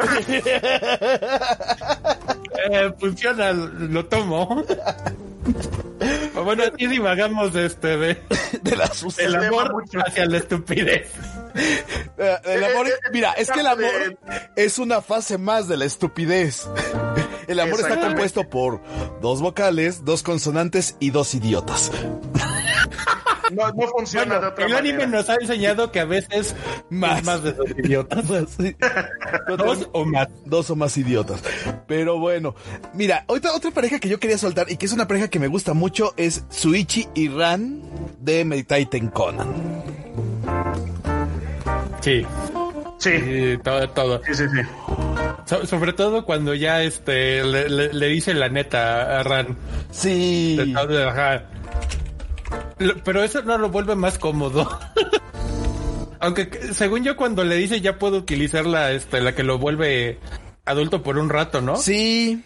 <laughs> Eh, funciona, lo tomo. Bueno, así divagamos este de, de la el amor hacia la estupidez. El amor, mira, es que el amor es una fase más de la estupidez. El amor está compuesto por dos vocales, dos consonantes y dos idiotas. No, no funciona de otra El anime nos ha enseñado que a veces más, más de dos idiotas. <laughs> Dos o más. Dos o más idiotas. Pero bueno, mira, otra, otra pareja que yo quería soltar y que es una pareja que me gusta mucho es Suichi y Ran de Meditaiten Conan. Sí. Sí. todo, todo. Sí, sí, sí. sobre todo cuando ya este le, dice la neta a Ran. Sí. Pero eso no lo vuelve más cómodo. <laughs> Aunque según yo cuando le dice ya puedo utilizar la, este, la que lo vuelve adulto por un rato, ¿no? Sí.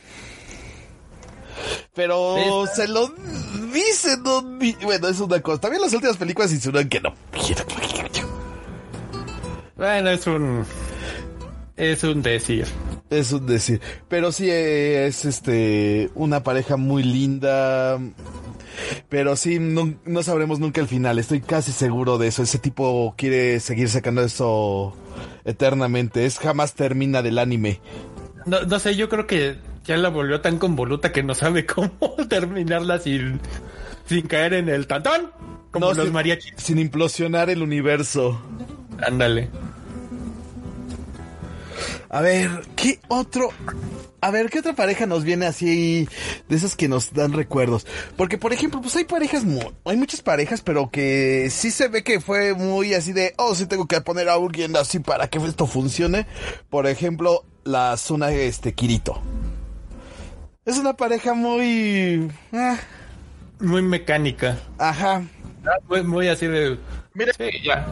Pero se lo dice, no, bueno, es una cosa. También las últimas películas insinúan que no. Bueno, es un. Es un decir. Es un decir. Pero sí es este. Una pareja muy linda. Pero sí, no, no, sabremos nunca el final. Estoy casi seguro de eso. Ese tipo quiere seguir sacando eso eternamente. Es jamás termina del anime. No, no sé, yo creo que ya la volvió tan convoluta que no sabe <laughs> cómo terminarla sin, sin caer en el tantón. Como los mariachis. Sin implosionar el universo. Ándale. A ver, ¿qué otro? A ver, ¿qué otra pareja nos viene así de esas que nos dan recuerdos? Porque, por ejemplo, pues hay parejas, hay muchas parejas, pero que sí se ve que fue muy así de, oh, sí tengo que poner a alguien así para que esto funcione. Por ejemplo, la zona este Kirito. Es una pareja muy... Ah. Muy mecánica. Ajá. Muy, muy así de... Mira, ya.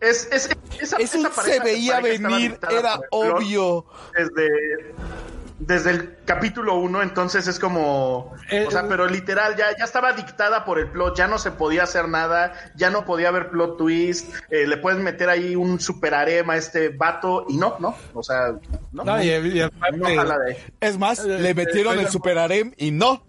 Es, es, esa, Eso se veía venir, era obvio. Desde, desde el capítulo 1, entonces es como, eh, o sea, pero literal, ya, ya estaba dictada por el plot, ya no se podía hacer nada, ya no podía haber plot twist, eh, le puedes meter ahí un super harem a este vato y no, no, o sea, no. no, es más, le metieron el super harem y no.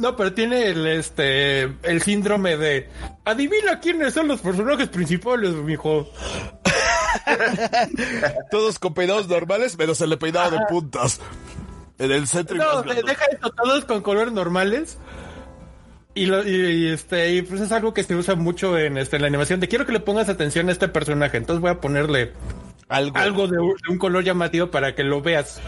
No, pero tiene el este el síndrome de adivina quiénes son los personajes principales, mijo. <laughs> todos con peinados normales, menos el peinado de puntas. En el centro No, deja esto, todos con colores normales. Y, lo, y, este y pues es algo que se usa mucho en este en la animación de quiero que le pongas atención a este personaje, entonces voy a ponerle algo, algo de un color llamativo para que lo veas.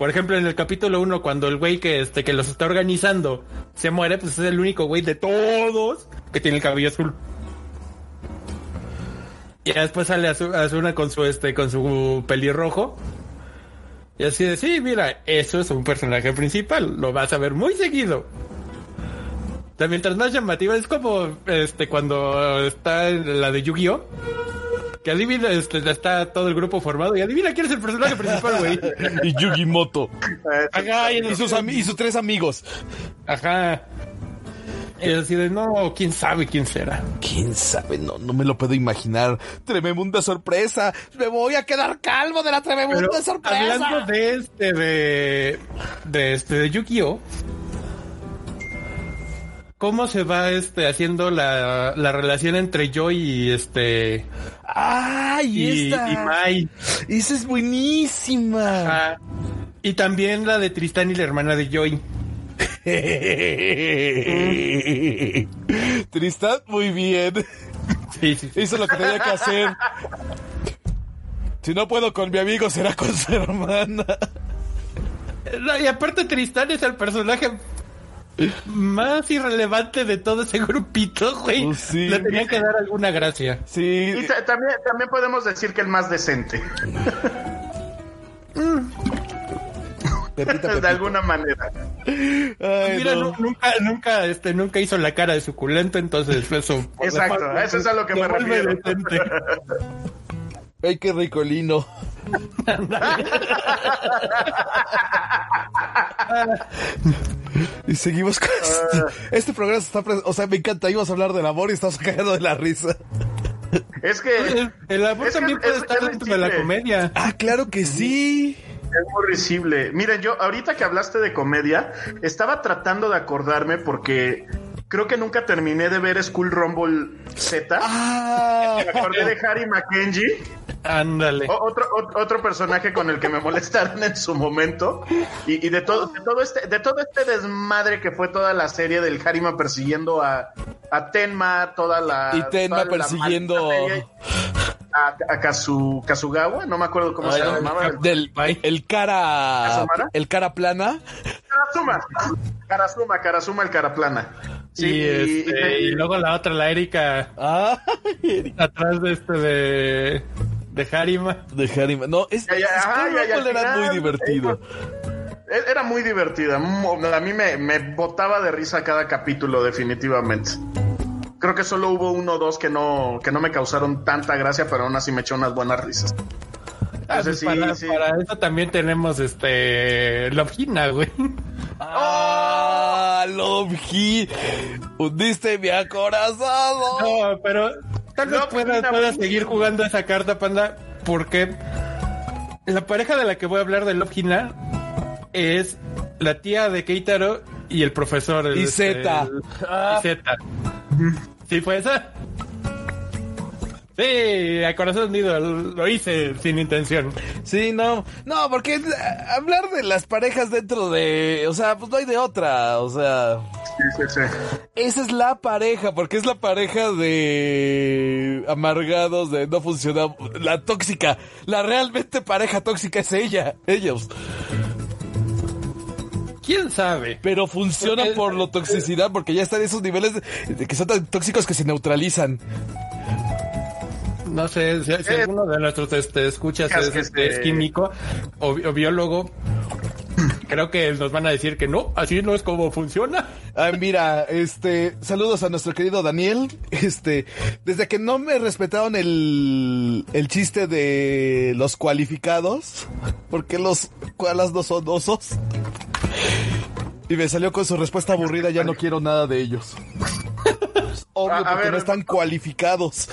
Por ejemplo, en el capítulo 1, cuando el güey que, este, que los está organizando se muere, pues es el único güey de todos que tiene el cabello azul. Y después sale Azuna con su, este, con su pelirrojo. Y así de, sí, mira, eso es un personaje principal, lo vas a ver muy seguido. Mientras más llamativa es como este cuando está la de Yu-Gi-Oh! Que adivina, este, está todo el grupo formado y adivina quién es el personaje principal, güey. <laughs> y Yugi Moto. Ajá, y, sus y sus tres amigos. Ajá. Y así de, no, quién sabe quién será. Quién sabe, no, no me lo puedo imaginar. Tremenda sorpresa. Me voy a quedar calvo de la tremenda sorpresa. Hablando de este, de, de este, de Yu-Gi-Oh! Cómo se va este haciendo la, la relación entre Joy y este ¡Ay! Y, y Mai. Esa es buenísima. Y también la de Tristán y la hermana de Joy. <laughs> Tristán, muy bien. Sí, sí, Hizo lo que tenía que hacer. Si no puedo con mi amigo, será con su hermana. y aparte Tristán es el personaje más irrelevante de todo ese grupito, güey. Pues Le tenía que dar alguna gracia. Sí. Y también, también podemos decir que el más decente. <laughs> de alguna manera. Mira, nunca, nunca, este, nunca hizo la cara de suculento, entonces eso. Exacto, eso es a lo que me refiero. Ay, qué ricolino. Y seguimos con este, este programa está o sea me encanta íbamos a hablar del amor y estamos cagando de la risa. Es que el, amor también puede estar dentro de la comedia. Ah claro que sí. Es muy risible. Miren, yo ahorita que hablaste de comedia, estaba tratando de acordarme porque creo que nunca terminé de ver School Rumble Z. Ah. Me acordé de Harry Mackenzie Ándale. Otro, otro personaje con el que me molestaron en su momento. Y, de todo, de todo este, de todo este desmadre que fue toda la serie del Harima persiguiendo a, a Tenma, toda la. Y Tenma persiguiendo. a, a Kazu, Kazugawa, no me acuerdo cómo se llamaba. Del, el cara. El cara plana. Karasuma. Karasuma, Karasuma, el cara plana. Y, este, y, luego la otra, la Erika. Ah, <laughs> atrás de este de. De Harima. De Harima. No, es, ya, era muy divertido. E, era muy divertida. A mí me, me botaba de risa cada capítulo, definitivamente. Creo que solo hubo uno o dos que no, que no me causaron tanta gracia, pero aún así me echó unas buenas risas. Ah, pues para, eso también tenemos este Lovgina, güey. ¡Ah! Lovgina. Hundiste mi acorazado. No, pero tal vez puedas, seguir jugando esa carta, panda, porque la pareja de la que voy a hablar de Lovgina es la tía de Keitaro y el profesor. y Z. y Z. ¿Sí fue esa? Sí, a corazón unido, lo hice sin intención. Sí, no, no, porque eh, hablar de las parejas dentro de, o sea, pues no hay de otra, o sea. Sí, sí, sí. Esa es la pareja, porque es la pareja de amargados, de no funcionar, la tóxica, la realmente pareja tóxica es ella, ellos. ¿Quién sabe? Pero funciona por la toxicidad, porque ya están esos niveles de que son tan tóxicos que se neutralizan no sé, si, eh, alguno de nuestros este, escuchas es, este, químico o, biólogo, creo que nos van a decir que no, así no es como funciona. Ay, mira, este, saludos a nuestro querido Daniel. Este, desde que no me respetaron el, el chiste de los cualificados, porque los cualas no son osos. Y me salió con su respuesta aburrida, ya no quiero nada de ellos. <laughs> Obvio, porque no están cualificados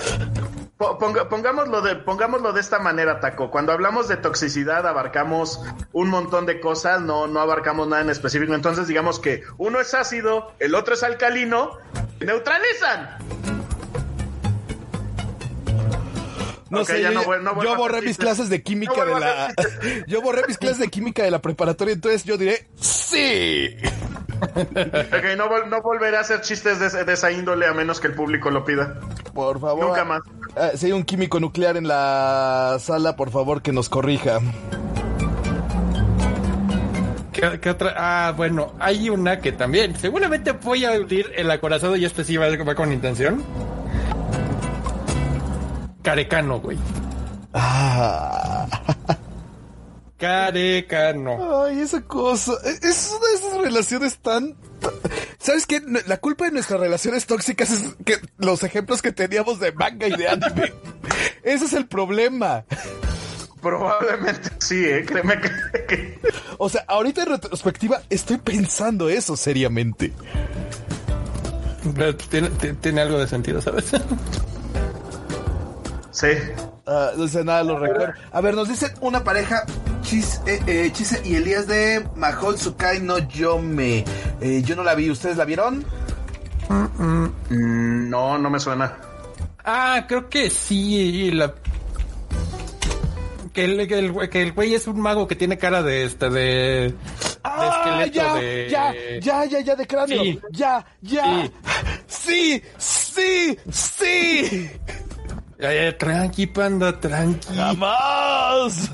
pongámoslo, de, pongámoslo de esta manera, Taco. Cuando hablamos de toxicidad abarcamos un montón de cosas, no, no abarcamos nada en específico. Entonces digamos que uno es ácido, el otro es alcalino, neutralizan. No sé, yo, borré mis clases de química de la. <laughs> yo borré mis clases de química de la preparatoria, entonces yo diré ¡Sí! ok, no, no volveré a hacer chistes de, esa índole a menos que el público lo pida. Por favor. Nunca más. Ah, si hay un químico nuclear en la sala, por favor que nos corrija. ¿Qué, otra? Ah, bueno, hay una que también. Seguramente voy a abrir el acorazado y este sí va, va con intención. Carecano, güey. Ah. Carecano. Ay, esa cosa. E, es una de esas relaciones tan. ¿Sabes qué? La culpa de nuestras relaciones tóxicas es que los ejemplos que teníamos de manga y de anime. <laughs> Ese es el problema. Probablemente sí, ¿eh? créeme que... O sea, ahorita en retrospectiva estoy pensando eso seriamente. tiene, tiene algo de sentido, ¿sabes? <laughs> Sí. Uh, no sé nada, lo recuerdo. A ver, nos dicen una pareja, Chis, eh, eh, Chise y Elías de Mahol Sukai no Yome. Eh, yo no la vi, ¿ustedes la vieron? Mm, no, no me suena. Ah, creo que sí. La... Que el, que, el, que el güey es un mago que tiene cara de este de, ah, ya, de... ya, ya, ya, ya, de cráneo. Ya, ya. Sí, <laughs> sí, sí. Tranqui, panda, tranqui. ¡Jamás!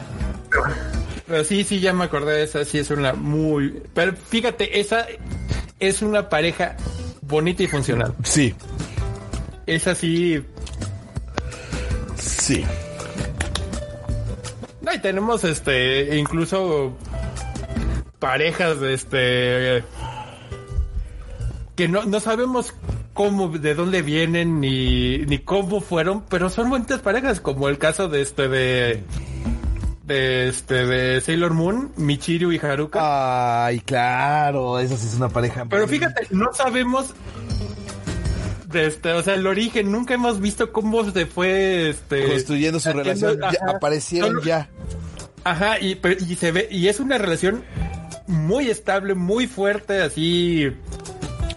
Pero sí, sí, ya me acordé de esa. Sí, es una muy. Pero fíjate, esa es una pareja bonita y funcional. Sí. Es así. Sí. No, y tenemos este. Incluso. Parejas de este. Que no, no sabemos cómo, de dónde vienen ni, ni cómo fueron, pero son bonitas parejas, como el caso de este de de este de Sailor Moon, Michiru y Haruka. Ay, claro, esa sí es una pareja. Pero fíjate, no sabemos de este, o sea, el origen, nunca hemos visto cómo se fue este construyendo su relación, aparecieron ya. Ajá, y, y se ve y es una relación muy estable, muy fuerte, así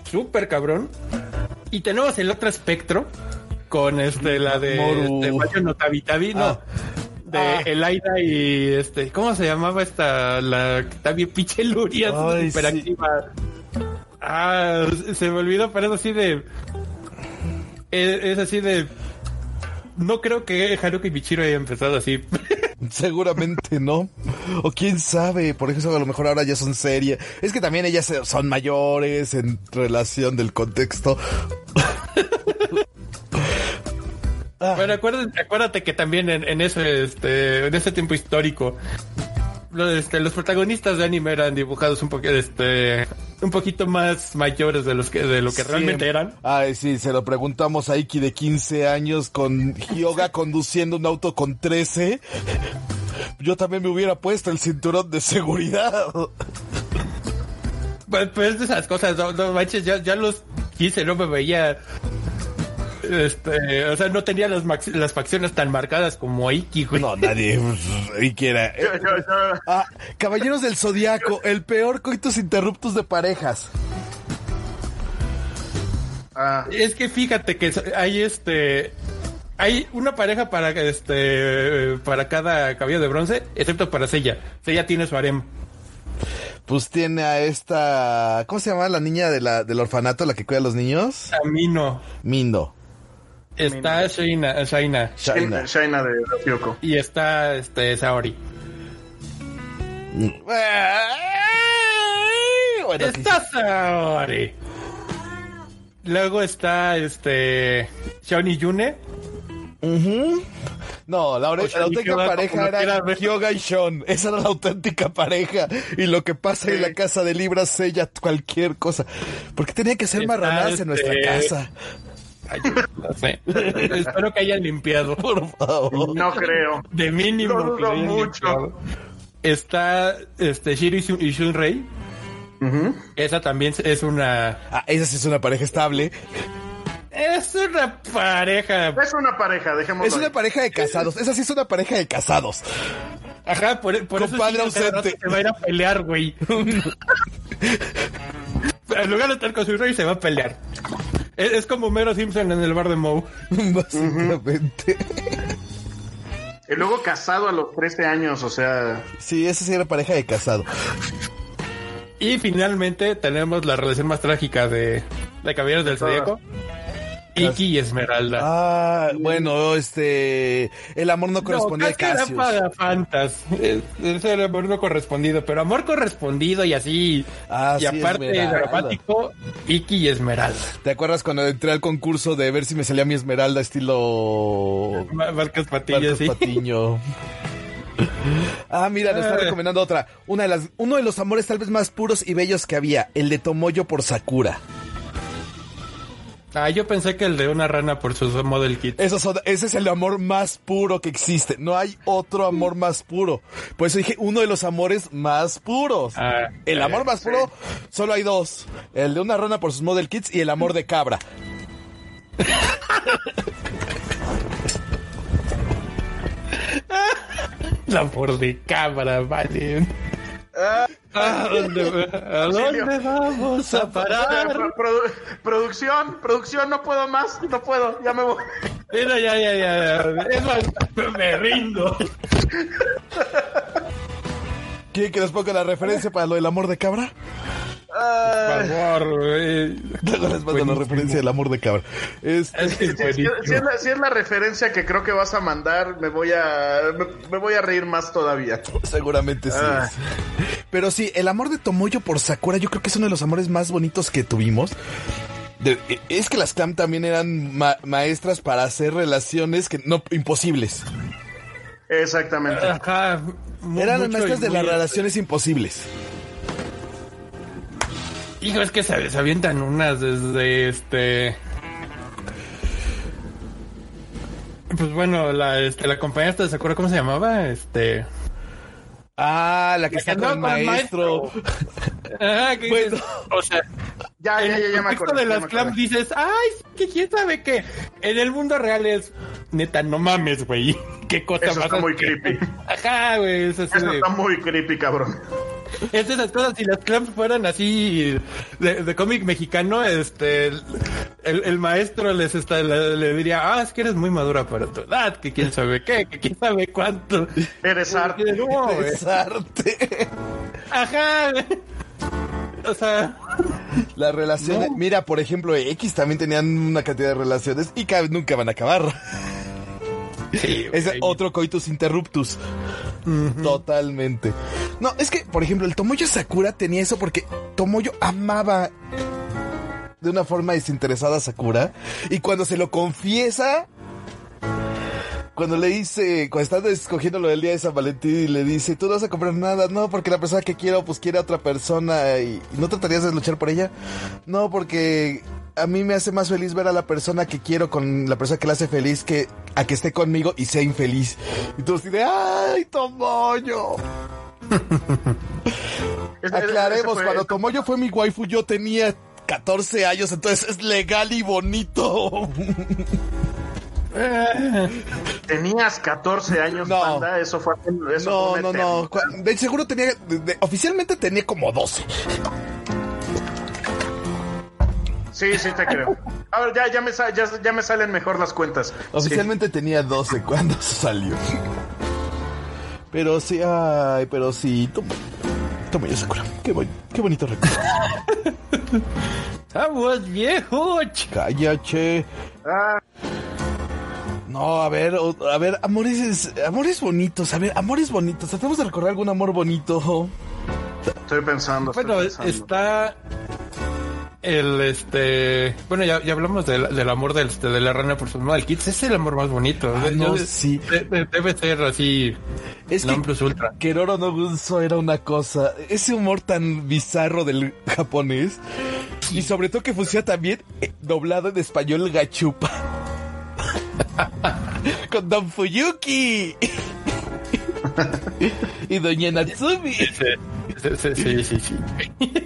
súper cabrón. Y tenemos el otro espectro con este, la de este, Notavitavi, no. Ah. De ah. Elaida y este, ¿cómo se llamaba esta? La también pinche Luria hiperactiva. Ah, se me olvidó, pero es así de. Es, así de. No creo que Haruka y Michiro hayan empezado así. <laughs> Seguramente no. O quién sabe, por eso a lo mejor ahora ya son serias. Es que también ellas son mayores en relación del contexto. <laughs> Bueno, acuérdate, acuérdate, que también en, ese este, en ese tiempo histórico este, los protagonistas de anime eran dibujados un poquito este un poquito más mayores de los que de lo que realmente eran. Ay, sí, se lo preguntamos a Iki de 15 años con Hyoga <laughs> conduciendo un auto con 13. Yo también me hubiera puesto el cinturón de seguridad. Pues, pues esas cosas, no, manches, ya, ya los 15 no me veía este, o sea, no tenía las, las facciones tan marcadas como Iki, güey. No, nadie. Iki era. Ah, Caballeros del Zodiaco, el peor coitus interruptos de parejas. Ah. Es que fíjate que hay este. Hay una pareja para este para cada cabello de bronce, excepto para Sella. Sella tiene su harem. Pues tiene a esta. ¿Cómo se llama la niña de la, del orfanato, la que cuida a los niños? Mino. Mindo. Está Shaina. Shaina. Shaina. de Ryoko. Y está este, Saori. está Saori. Luego está este. Shaoni Yune. No, la, auténtica pareja era Hyoga y Sean. Esa era la auténtica pareja. Y lo que pasa en la casa de Libras sella cualquier cosa. Porque tenía que ser marranadas en nuestra Espero que hayan limpiado. Por favor. No creo. De mínimo. mucho. Está este Shiri y Shunrei. Esa también es una. Ah, esa sí es una pareja estable. Es una pareja. Es una pareja, dejemos. Es una pareja de casados. Esa sí es una pareja de casados. Ajá, por, por eso ausente. se va a ir a pelear, güey. <laughs> en lugar de estar con su rey, se va a pelear. Es, como Mero Simpson en el bar de Moe. <laughs> Básicamente. Y luego casado a los 13 años, o sea. Sí, esa sí era pareja de casado. Y finalmente tenemos la relación más trágica de, de Caballeros del Zodíaco. Iki y Esmeralda. Ah, bueno, este. El amor no correspondía no, a Cassius. Era para Fantas. Es, el amor no correspondido, pero amor correspondido y así. Ah, y aparte dramático, Iki y Esmeralda. ¿Te acuerdas cuando entré al concurso de ver si me salía mi Esmeralda estilo. Marcos Patiño, sí. Patiño. Ah, mira, nos está ah. recomendando otra. Una de las, uno de los amores tal vez más puros y bellos que había, el de Tomoyo por Sakura. Ah, yo pensé que el de una rana por su model kit. ese es el amor más puro que existe. No hay otro amor más puro. Por eso dije uno de los amores más puros. Ah, el amor más puro, solo hay dos. El de una rana por sus model kits y el amor de cabra. <laughs> El amor de cabra, vale. ¿A dónde, vamos a parar? producción, producción, no puedo más, no puedo, ya me voy. Mira, ya, ya, ya. me rindo. ¿Quieren que les ponga la referencia para lo del amor de cabra? Por favor, les mando la referencia del amor de cabra. Este, si, es la, referencia que creo que vas a mandar, me voy a me, voy a reír más todavía. Seguramente sí. Ah. Pero sí, el amor de Tomoyo por Sakura, yo creo que es uno de los amores más bonitos que tuvimos. es que las Clam también eran maestras para hacer relaciones que no imposibles. Exactamente. eran maestras de las relaciones imposibles. Hijo, es que se, avientan unas desde este. Pues bueno, la, este, la compañera ¿se acuerda cómo se llamaba? Este. Ah, la que está con el maestro. Ah, bueno. o sea, ya, ya, ya, ya me acuerdo. de las clams dices, ay, que quién sabe qué. En el mundo real es, neta, no mames, güey. <laughs> Qué cosa Eso está muy creepy. Ajá, güey. Eso, eso está muy creepy, cabrón. <laughs> Es de esas cosas, si las clams fueran así de, cómic mexicano, este, el, maestro les está, le, diría, ah, es que eres muy madura para tu edad, que quién sabe qué, que quién sabe cuánto. Eres arte. eres arte. Ajá. O sea, las relaciones, mira, por ejemplo, X también tenían una cantidad de relaciones y nunca van a acabar. Es otro coitus interruptus. Totalmente. No, es que, por ejemplo, el Tomoyo Sakura tenía eso porque Tomoyo amaba de una forma desinteresada a Sakura. Y cuando se lo confiesa, cuando le dice, cuando están escogiendo lo del día de San Valentín y le dice, tú no vas a comprar nada, no, porque la persona que quiero, pues quiere a otra persona y, no tratarías de luchar por ella, no, porque a mí me hace más feliz ver a la persona que quiero con la persona que le hace feliz que a que esté conmigo y sea infeliz. Y tú de, ¡ay, Tomoyo! <laughs> Aclaremos, cuando Tomoyo fue mi waifu yo tenía 14 años, entonces es legal y bonito. <laughs> Tenías 14 años, no. panda, eso fue. Eso no, no, no. De seguro tenía. oficialmente tenía como 12. Sí, sí, te creo. Ahora ya, ya, me, ya, me salen mejor las cuentas. Oficialmente tenía 12 cuando <laughs> salió. Pero sí, ay, pero sí. Toma, toma ya, Sakura. Qué, qué bonito recuerdo. ¡Estamos viejos! Cállate. Ah. No, a ver, a ver, amores, amores bonitos, a ver, amores bonitos. Tratamos de recordar algún amor bonito. Estoy pensando. bueno, está el este bueno ya, ya hablamos del, amor del, este, de la rana por su el Kids es el amor más bonito ah, no, sí debe ser así es que plus ultra Keroro no Gunso era una cosa ese humor tan bizarro del japonés y sobre todo que funciona también eh, doblado en español gachupa <laughs> con Don Fuyuki <laughs> y Doña Natsumi. Sí, sí, sí. <laughs> sí,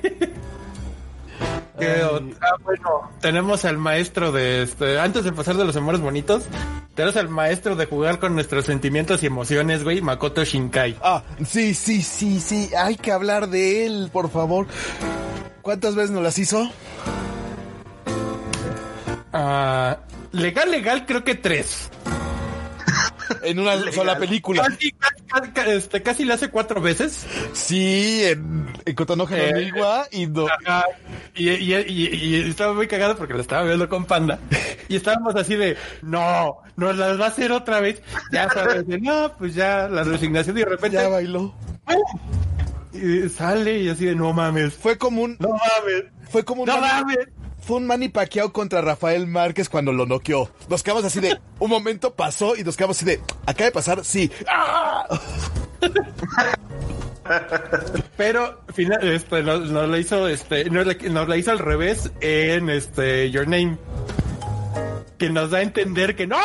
ah, bueno, tenemos al maestro de este. Antes de pasar de los amores bonitos, tenemos al maestro de jugar con nuestros sentimientos y emociones, güey, Makoto Shinkai. Ah, sí, sí, sí, sí. Hay que hablar de él, por favor. ¿Cuántas veces nos las hizo? Ah, legal, legal, creo que tres. en una sola película. Casi, casi, este, casi le hace cuatro veces. Sí, en, en Kotonoha eh, y no. y, y, y, estaba muy cagado porque lo estaba viendo con Panda. Y estábamos así de, no, nos las va a hacer otra vez. Ya sabes, de, no, pues ya la resignación y de repente. Ya bailó. Y sale y así de, no mames. Fue como un. No mames. Fue como un. No mames fue un Manny Pacquiao contra Rafael Márquez cuando lo noqueó. Nos quedamos así de, un momento pasó y nos quedamos así de, acaba de pasar, sí. <laughs> Pero final, este, nos, lo hizo, este, nos, la hizo al revés en este Your Name. Que nos da a entender que no,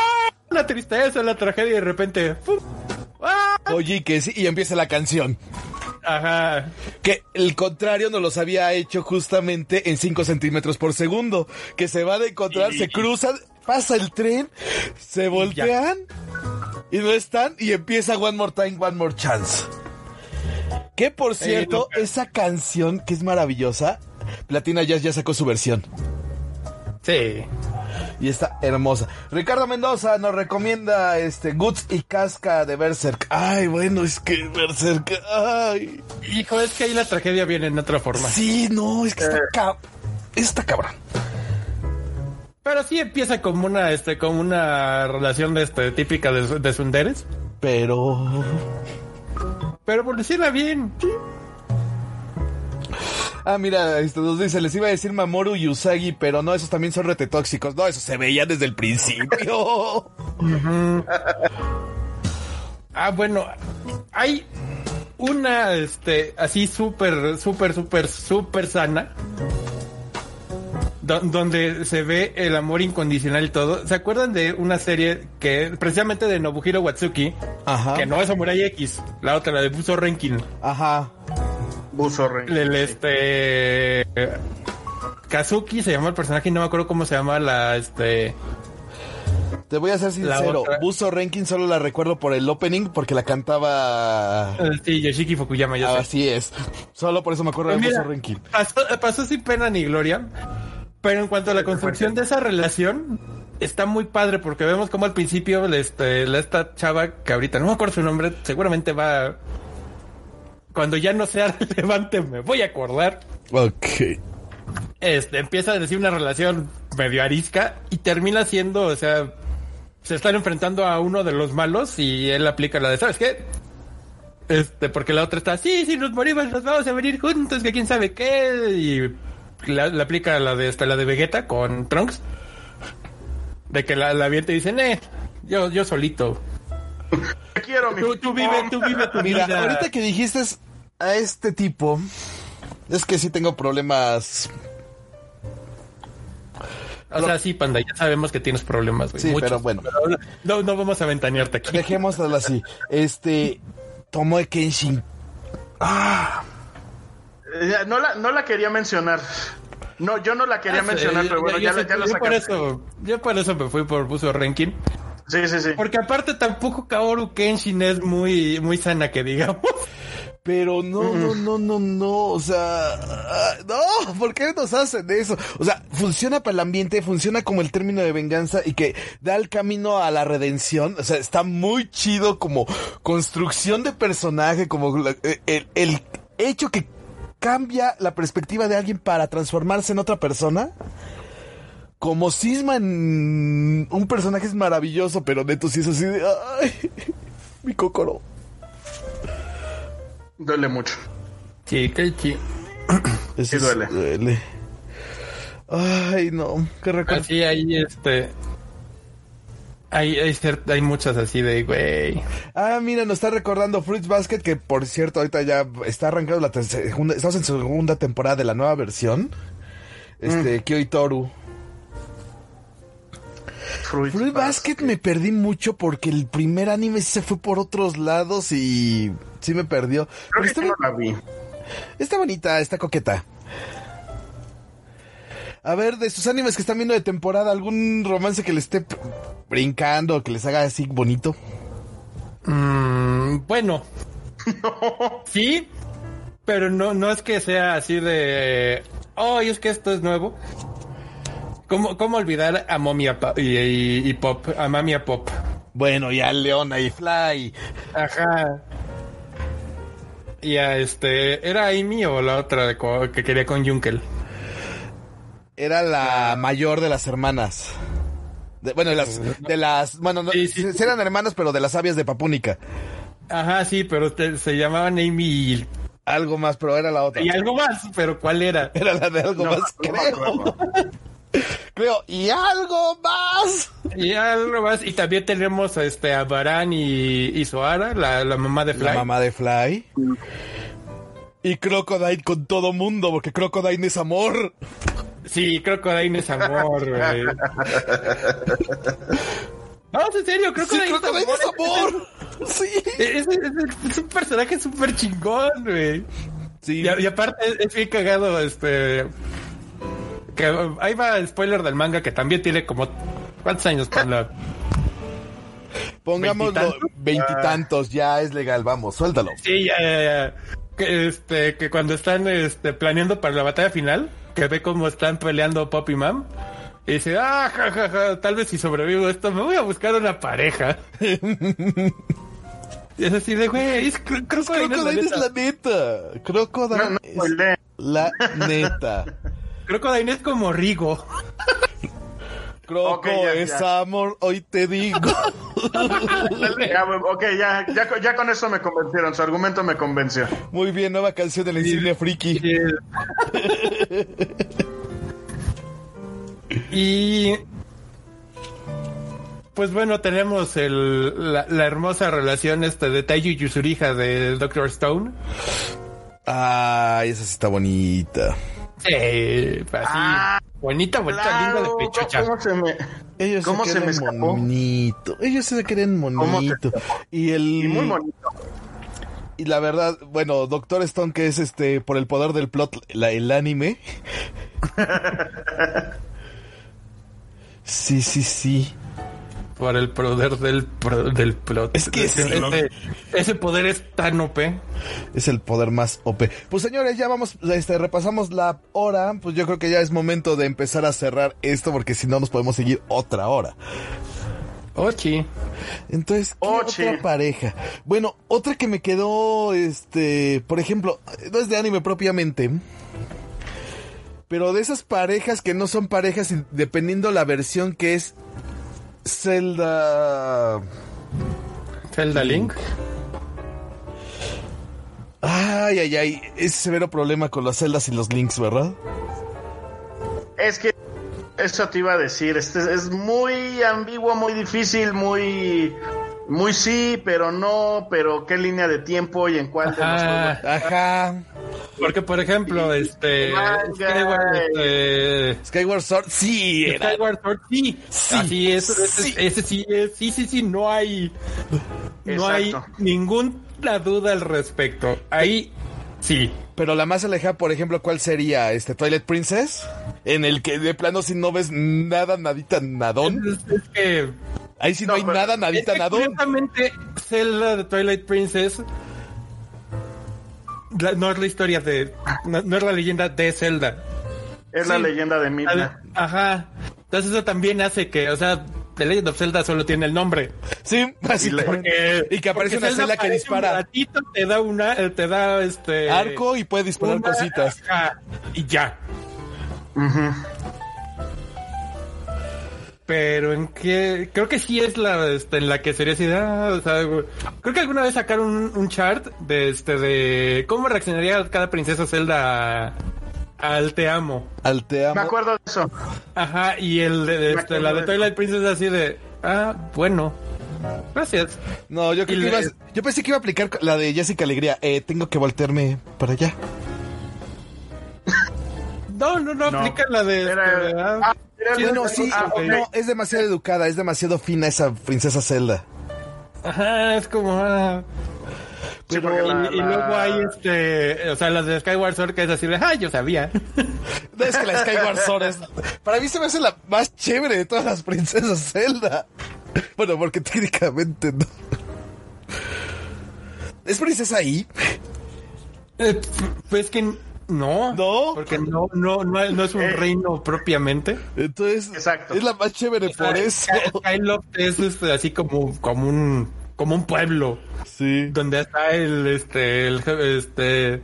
la tristeza, la tragedia y de repente. Oye, que sí, y empieza la canción. Ajá. Que el contrario nos los había hecho justamente en 5 centímetros por segundo. Que se va de encontrar, se cruzan, pasa el tren, se voltean y, no están y empieza One More Time, One More Chance. Que por cierto, esa canción que es maravillosa, Platina Jazz ya sacó su versión. Sí y está hermosa. Ricardo Mendoza nos recomienda este Guts y Casca de Berserk. Ay, bueno, es que Berserk, ay. Hijo, es que ahí la tragedia viene en otra forma. Sí, no, es que está, eh. está cabrón. Pero sí empieza como una, este, como una relación de este, típica de, de Sunderes. Pero. Pero evoluciona bien, sí. Ah, mira, esto nos dice, les iba a decir Mamoru y Usagi, pero no, esos también son retetóxicos. No, eso se veía desde el principio. ah, bueno, hay una, este, así súper, súper, súper, súper sana. donde se ve el amor incondicional y todo. ¿Se acuerdan de una serie que, precisamente de Nobuhiro Watsuki? Ajá. Que no es Samurai X, la otra, la de Buso Renkin. Ajá. Buzo El, este. Kazuki se llama el personaje y no me acuerdo cómo se llama la. Este. Te voy a ser sincero, Buzo Renkin solo la recuerdo por el opening porque la cantaba. Eh, sí, Yoshiki Fukuyama, yo Así es. Solo por eso me acuerdo de Buzo Renkin. Pasó, sin pena ni gloria. Pero en cuanto a la construcción de esa relación, está muy padre porque vemos como al principio este, esta chava que ahorita no me acuerdo su nombre, seguramente va cuando ya no sea <laughs> relevante me voy a acordar. Ok. Este, empieza a decir una relación medio arisca y termina siendo, o sea, se están enfrentando a uno de los malos y él aplica la de, ¿sabes qué? Este, porque la otra está, sí, si nos morimos nos vamos a venir juntos, que quién sabe qué, y le aplica la de esta, la de Vegeta con Trunks. De que la, la te dicen, eh, yo, yo solito. Quiero mi tú, tú vive, tú vive tu Mira, vida. ahorita que dijiste a este tipo, es que sí tengo problemas. O sea, sí, panda, ya sabemos que tienes problemas, güey. Sí, muchos, pero bueno. no, no vamos a ventanearte aquí. Dejémoslo así. Este, Tomoe Kenshin. Ah, Eh, No la, no la quería mencionar. No, yo no la quería Ah, mencionar, pero bueno, ya, yo, la- ya yo por sacaste. eso, yo por eso me fui por Buzo Ranking. Sí, sí, sí. Porque aparte tampoco Kaoru Kenshin es muy, muy sana que digamos. Pero no, no, no, no, no. O sea, ah, no, ¿por qué nos hacen eso? O sea, funciona para el ambiente, funciona como el término de venganza y que da el camino a la redención. O sea, está muy chido como construcción de personaje, como la- eh, el, el hecho que cambia la perspectiva de alguien para transformarse en otra persona. Como cisma en un personaje es maravilloso, pero neto sí es así de, ay, <laughs> mi cocoro. Duele mucho. Sí, qué chi. <clears throat> Eso Sí duele. duele. Ay, no, qué recuerdo. Así ahí, este. Hay, hay, hay muchas así de, güey. Ah, mira, nos está recordando Fruits Basket, que por cierto, ahorita ya está arrancando la tercera, segunda, estamos en segunda temporada de la nueva versión. Este, Kyoi Toru. Fruit, Fruit Basket me perdí mucho porque el primer anime sí se fue por otros lados y sí me perdió. Creo Pero que está, no la vi. está bonita, está coqueta. A ver, de sus animes que están viendo de temporada, ¿algún romance que le esté brincando, que les haga así bonito? Mm, bueno. <laughs> Sí, pero no, no es que sea así de. Oh, es que esto es nuevo. ¿Cómo, cómo olvidar a Momia Pa- y, y- y Pop? A Mamia Pop. Bueno, ya Leona y Fly. Ajá. Y a este. ¿Era Amy o la otra que quería con Junkel? Era la mayor de las hermanas. De- bueno, de las, de las, bueno, no, Sí, sí. sí eran hermanas, pero de las sabias de Papúnica. Ajá, sí, pero te- se llamaban Amy y, Algo más, pero era la otra. y algo más, pero ¿cuál era? Era la de algo No, más, creo. Creo. Y algo más. Y algo más. Y también tenemos este, a Baran y, y Soara, la, la mamá de Fly. La mamá de Fly. Y Crocodile con todo mundo, porque Crocodile es amor. Sí, Crocodile es amor, güey. Vamos, en serio, Sí, Crocodile, Crocodile es amor. Sí. Es, es- es un personaje súper chingón, güey. Sí. Y, y aparte es, es bien cagado, este... Que ahí va el spoiler del manga que también tiene como... ¿Cuántos años con la...? Pongámoslo ¿Veintitantos? ya es legal, vamos, suéltalo. Sí, ya, ya, ya. Que, este, que cuando están este, planeando para la batalla final, que ve cómo están peleando Pop y Mam, y dice, ah, ja, ja, ja, tal vez si sobrevivo esto, me voy a buscar una pareja. <laughs> y es así de, güey, es cr- Crocodile, Crocodile es la neta. Crocodile No, no, es spoileé. la neta. Crocodile es como Rigo. <laughs> Croco Ok, ya, es ya. amor, hoy te digo. <laughs> Ya, ok, ya, ya, con- ya con eso me convencieron. Su argumento me convenció. Muy bien, nueva canción de la insignia friki. <laughs> y... Pues bueno, tenemos el, la, la hermosa relación este de Taiyu y Yusuriha del Doctor Stone. Ay, esa sí está bonita. Sí, así. Ah, bonita, bonita, linda de Claro, pechucha. ¿Cómo se me... Ellos ¿Cómo se se me quieren escapó? monito. Ellos se quieren ¿Cómo se monito. Y el Y muy bonito. y la verdad, bueno, Doctor Stone que es este por el poder del plot la- el anime. <laughs> sí, sí, sí. Por el poder del, pro- del plot. Es que ese, sí. ese- ese poder es tan OP. Es el poder más OP. Pues señores, ya vamos, este, repasamos la hora. Pues yo creo que ya es momento de empezar a cerrar esto porque si no nos podemos seguir otra hora. Ochi. Entonces, ¿qué Ochi. otra pareja? Bueno, otra que me quedó, este, por ejemplo, no es de anime propiamente, pero de esas parejas que no son parejas, dependiendo la versión que es Zelda. Zelda Link. Ay, ay, ay. Ese severo problema con las celdas y los links, ¿verdad? Es que eso te iba a decir. Este es muy ambiguo, muy difícil, muy. Muy sí, pero no, pero qué línea de tiempo y en cuál de los Ajá, ajá. Porque, por ejemplo, este. Skyward, este, Skyward Sword, sí, era. Skyward Sword, sí. Sí, Así es, ese, sí. ese sí es. Sí, sí, sí, no hay. No hay ninguna duda al respecto. Ahí, sí. Pero la más alejada, por ejemplo, ¿cuál sería? ¿Este Twilight Princess? En el que de plano si no ves nada, nadita, nadón. Es, es que. Ahí sí no, No, hay pero- nada, nadita, es que nadón. curiosamente, Zelda de Twilight Princess. la- no es la historia de. No, no es la leyenda de Zelda. Es la leyenda de Midna. Ajá. Entonces eso también hace que, o sea, The Legend of Zelda solo tiene el nombre. Sí, básicamente. Y que aparece Porque una celda que dispara Un ratito, te da una, eh, te da este arco y puede disparar una- cositas. ajá, y ya. Ujú. Pero en qué, creo que sí es la, este, en la que sería así, de, ah, o sea, creo que alguna vez sacaron un, un chart de este, de cómo reaccionaría cada princesa Zelda a- al te amo. Al te Me amo. acuerdo de eso. Ajá, y el de, de Me este, la de Twilight Princess así de, ah, bueno, gracias. No, yo creo Y que le- ibas- yo pensé que iba a aplicar la de Jessica Alegría. Eh, tengo que voltearme para allá. No, no, no, No. aplica la de, este, Era- ah, era sí, no, sí, Ah, ok. no, es demasiado educada, es demasiado fina esa princesa Zelda. Ajá, es como, ah, Sí, Pero- Y, la- y la- luego hay este, o sea, las de Skyward Sword que es así de, ah, yo sabía. <laughs> No, es que la Skyward Sword es... Para mí se me hace la más chévere de todas las princesas Zelda. Bueno, porque técnicamente no. ¿Es princesa ahí? Eh, pues que no. ¿No? Porque no, no, no, no es un Eh. reino propiamente. Entonces, Exacto. es la más chévere por eso. Sky- Skyloft es este, así como, como un, como un pueblo Sí. donde está el, este, el, este,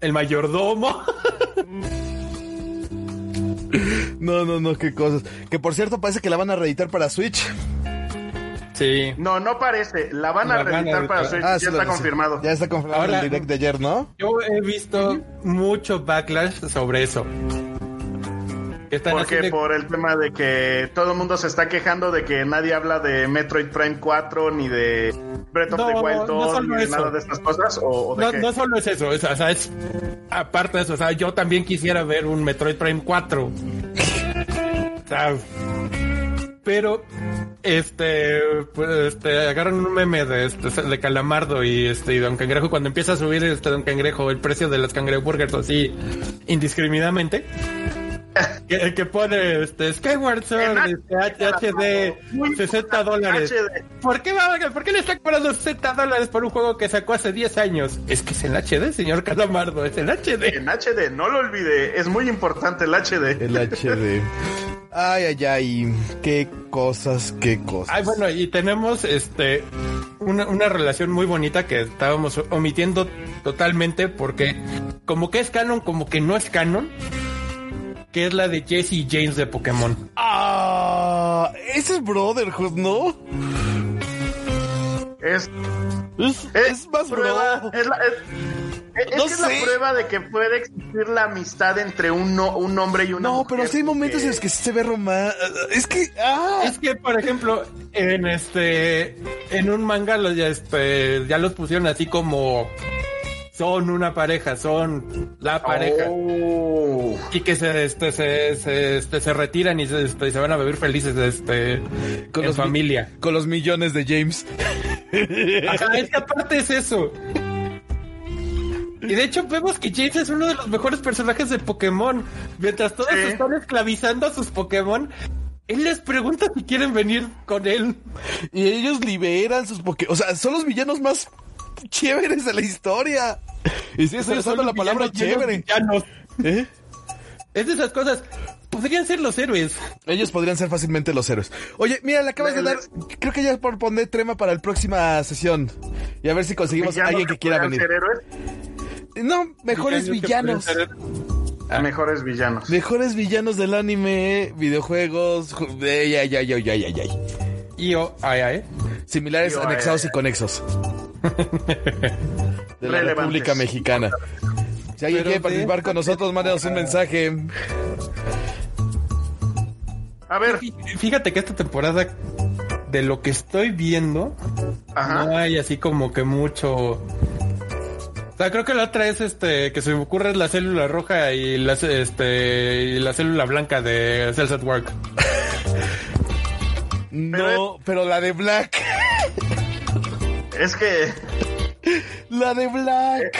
el mayordomo. <laughs> No, no, no, qué cosas. Que por cierto parece que la van a reeditar para Switch. Sí. No, no parece. La van a La van a reeditar para. Switch. Ah, ya está confirmado. Ya está confirmado Ahora- el direct de ayer, ¿no? Yo he visto mucho backlash sobre eso. Porque de- por el tema de que todo el mundo se está quejando de que nadie habla de Metroid Prime 4 ni de Breath of the No, Wild no 2 solo ni de eso. nada de estas cosas o, o de No, qué? no solo es eso, es- o sea, es aparte de eso, o sea, yo también quisiera ver un Metroid Prime 4. <laughs> O sea, pero este pues, este agarran un meme de este de Calamardo y este y Don Cangrejo cuando empieza a subir este Don Cangrejo el precio de las cangreburgers así indiscriminadamente. Que, que pone este Skyward Sword este, HD 60 dólares. ¿Por qué, va, ¿Por qué le está cobrando 60 dólares por un juego que sacó hace 10 años? Es que es en HD, señor Calamardo, es en HD. En HD, no lo olvide, es muy importante el HD. El HD. Ay, ay, ay. Qué cosas, qué cosas. Ay, bueno, y tenemos este una, una relación muy bonita que estábamos omitiendo totalmente porque como que es canon, como que no es canon, que es la de Jesse y James de Pokémon. Ah, ese es Brotherhood, ¿no? Es, Es, es, es más prueba, bro. es, la, es- es No que es la prueba de que puede existir la amistad entre un, no- un hombre y una No, mujer. pero sí hay momentos que- en los que sí se ve romance. Es que, ah, Es que, por ejemplo, en este, en un manga los ya, este, ya los pusieron así como son una pareja, son la pareja. Oh. Y que se, este, se, se, este, se retiran y se, este, se van a vivir felices, este, con los mi- familia. con los millones de James. Ajá, es que aparte es eso. Y de hecho vemos que James es uno de los mejores personajes de Pokémon. Mientras todos están esclavizando a sus Pokémon, él les pregunta si quieren venir con él. Y ellos liberan sus Pokémon. O sea, son los villanos más chéveres de la historia. <laughs> Y sí, estoy usando la palabra chévere. ¿Eh? Es de esas cosas. Podrían ser los héroes. Ellos podrían ser fácilmente los héroes. Oye, mira, le acabas de dar. Creo que ya por poner trema para la próxima sesión. Y a ver si conseguimos a ¿Villanos alguien que quiera venir. ser héroes? No, mejores villanos. Ah. Mejores villanos. Mejores villanos del anime, videojuegos, ay, ay, ay, ay, ay, ay. Y o, ay, ay. Similares, anexados y conexos. De la República Mexicana. Si alguien quiere participar con nosotros, mándenos un mensaje. A ver. Fíjate que esta temporada, de lo que estoy viendo, no hay así como que mucho. O sea, creo que la otra es este que se me ocurre la célula roja y la, este, y la célula blanca de Cells at Work. <laughs> no, pero la de Black. <laughs> Es que. La de Black.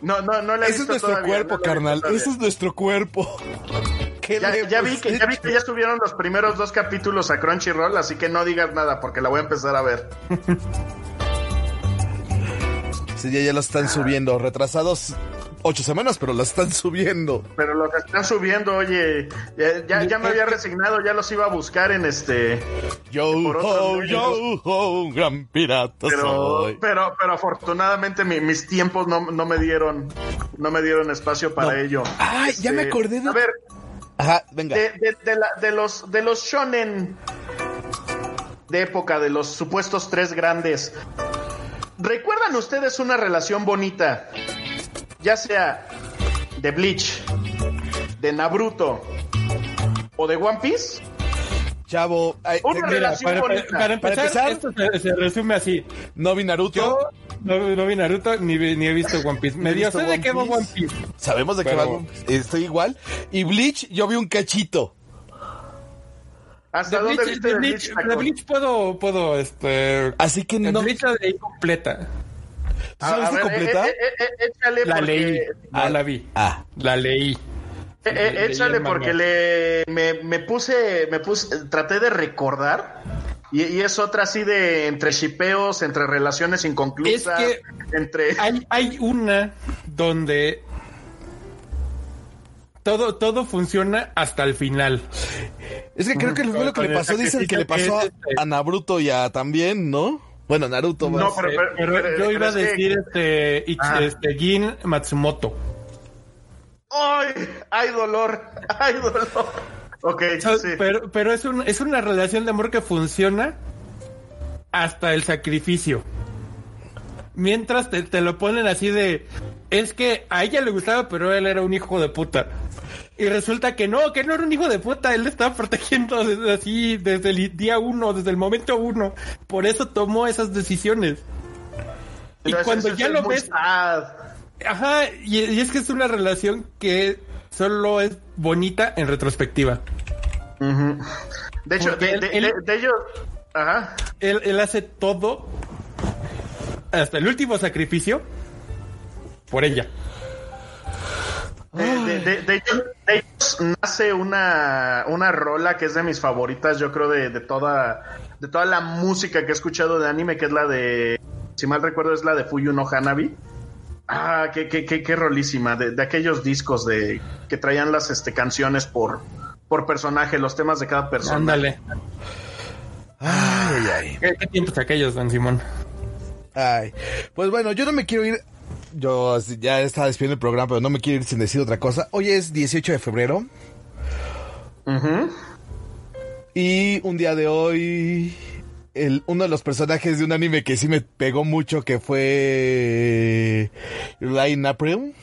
No, no, no la Ese es nuestro cuerpo, carnal. Ese es nuestro cuerpo. Ya, vi que, ya vi que ya subieron los primeros dos capítulos a Crunchyroll, así que no digas nada porque la voy a empezar a ver. sí, ya, ya lo están subiendo. Retrasados ocho semanas, pero la están subiendo. Pero que están subiendo, oye, ya, ya, me había resignado, ya los iba a buscar en este. Yo ho, yo ho, gran pirata pero, Pero, pero afortunadamente mis tiempos no, no, me dieron, no me dieron espacio para ello. Ay, ya me este, acordé de. A ver. Ajá, venga. De, de, de los, de los shonen de época, de los supuestos tres grandes. ¿Recuerdan ustedes una relación bonita ya sea de Bleach, de Naruto o de One Piece. Chavo, una relación para, para, empezar, esto se, resume así. No vi Naruto. no, vi Naruto ni, ni, he visto One Piece. <laughs> Me dio sé de qué va One Piece. Sabemos de qué va Estoy igual. Y Bleach, yo vi un cachito. ¿Hasta dónde Bleach, viste de Bleach? De Bleach, puedo, puedo, este... Así que no... Bleach la de ¿Sabes completa? Eh, eh, eh, échale la leí. Ah, la vi. Ah. La leí. échale porque le me, puse, me puse, traté de recordar. Y, es otra así de entre shipeos, entre relaciones inconclusas, es que entre... <laughs> Hay, hay una donde todo, todo funciona hasta el final. Es que creo que fue lo que le pasó, dicen que le pasó a, este a Naruto ya también, ¿no? Bueno, Naruto. No, pero, yo iba a decir este, este Gin Matsumoto. ¡Ay! ¡Hay dolor! ¡Hay dolor! Ok, sí. Pero, pero es, un, es una relación de amor que funciona hasta el sacrificio. Mientras te, te, lo ponen así de... Es que a ella le gustaba, pero él era un hijo de puta. Y resulta que no, que no era un hijo de puta, él estaba protegiendo desde así, desde el día uno, desde el momento uno. Por eso tomó esas decisiones. y cuando ya lo ves... Ajá, y, es que es una relación que solo es bonita en retrospectiva. De hecho, de, ellos... Ajá. Él, él hace todo, hasta el último sacrificio, por ella. De, hecho, nace una, una rola que es de mis favoritas, yo creo, de, toda de toda la música que he escuchado de anime, que es la de, si mal recuerdo, es la de Fuyu no Hanabi. Ah, qué, qué, qué, qué rolísima, de, aquellos discos de que traían las este, canciones por, por personaje, los temas de cada persona. Ándale. Ay, ay. ¿Qué, ¿Qué, tiempos aquellos, don Simón? Ay, pues bueno, yo no me quiero ir yo ya estaba despidiendo el programa, pero no me quiero ir sin decir otra cosa. Hoy es 18 de febrero. Y un día de hoy, el, uno de los personajes de un anime que sí me pegó mucho, que fue Line April.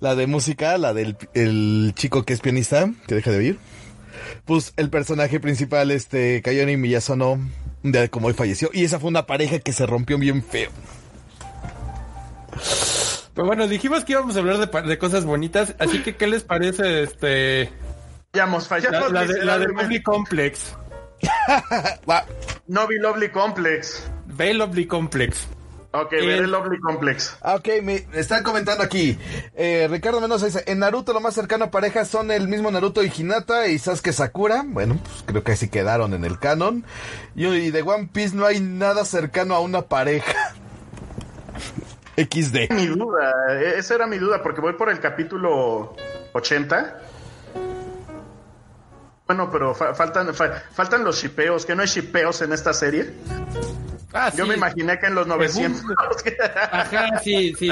La de música, la del el chico que es pianista, que deja de oír. Pues el personaje principal, este, Kayoni Miyazono, un día como hoy falleció. Y esa fue una pareja que se rompió bien feo. Pues bueno, dijimos que íbamos a hablar de, de cosas bonitas, así que ¿qué les parece este... Fallamos, fallamos. La, de, la de Lovely Complex. <laughs> no vi Lovely Complex. Ve Lovely Complex. Ok, veré el Lovely Complex. Ah, ok, me están comentando aquí. Eh, Ricardo Mendoza dice, en Naruto lo más cercano a parejas son el mismo Naruto y Hinata y Sasuke Sakura. Bueno, pues creo que así quedaron en el canon. Y, de One Piece no hay nada cercano a una pareja. <laughs> XD. Mi duda, e-, esa era mi duda, porque voy por el capítulo 80. Bueno, pero faltan, faltan los shipeos, que no hay shipeos en esta serie. Ah, Yo me imaginé que en los 900. Ajá, sí, sí.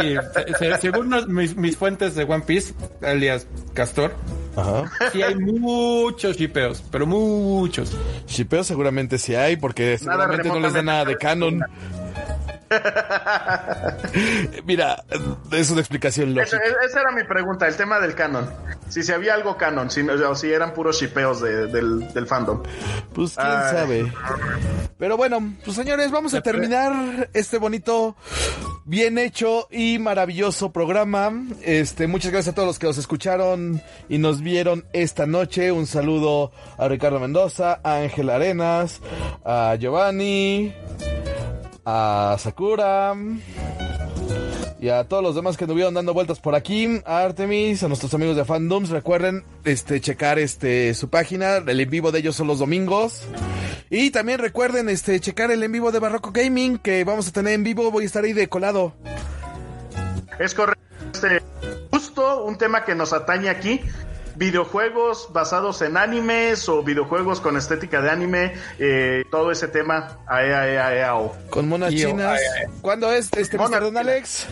según mis, fuentes de One Piece, alias Castor, Ajá. sí hay muchos shipeos, pero muchos. Shipeos seguramente sí hay, porque seguramente no les da nada de canon. <laughs> Mira, es una explicación lógica. Esa, era mi pregunta, el tema del canon. Si se había algo canon, si, o si eran puros shipeos del, fandom. Pues quién sabe. Pero bueno, pues señores, vamos a terminar este bonito, bien hecho y maravilloso programa. Este, muchas gracias a todos los que nos escucharon y nos vieron esta noche. Un saludo a Ricardo Mendoza, a Ángel Arenas, a Giovanni a Sakura y a todos los demás que anduvieron dando vueltas por aquí, a Artemis, a nuestros amigos de Fandoms, recuerden este checar este su página, el en vivo de ellos son los domingos. Y también recuerden este checar el en vivo de Barroco Gaming que vamos a tener en vivo, voy a estar ahí de colado. Es correcto. Este, justo un tema que nos atañe aquí videojuegos basados en animes o videojuegos con estética de anime, eh, todo ese tema. Con monas chinas. ¿Cuándo es este Don Alex?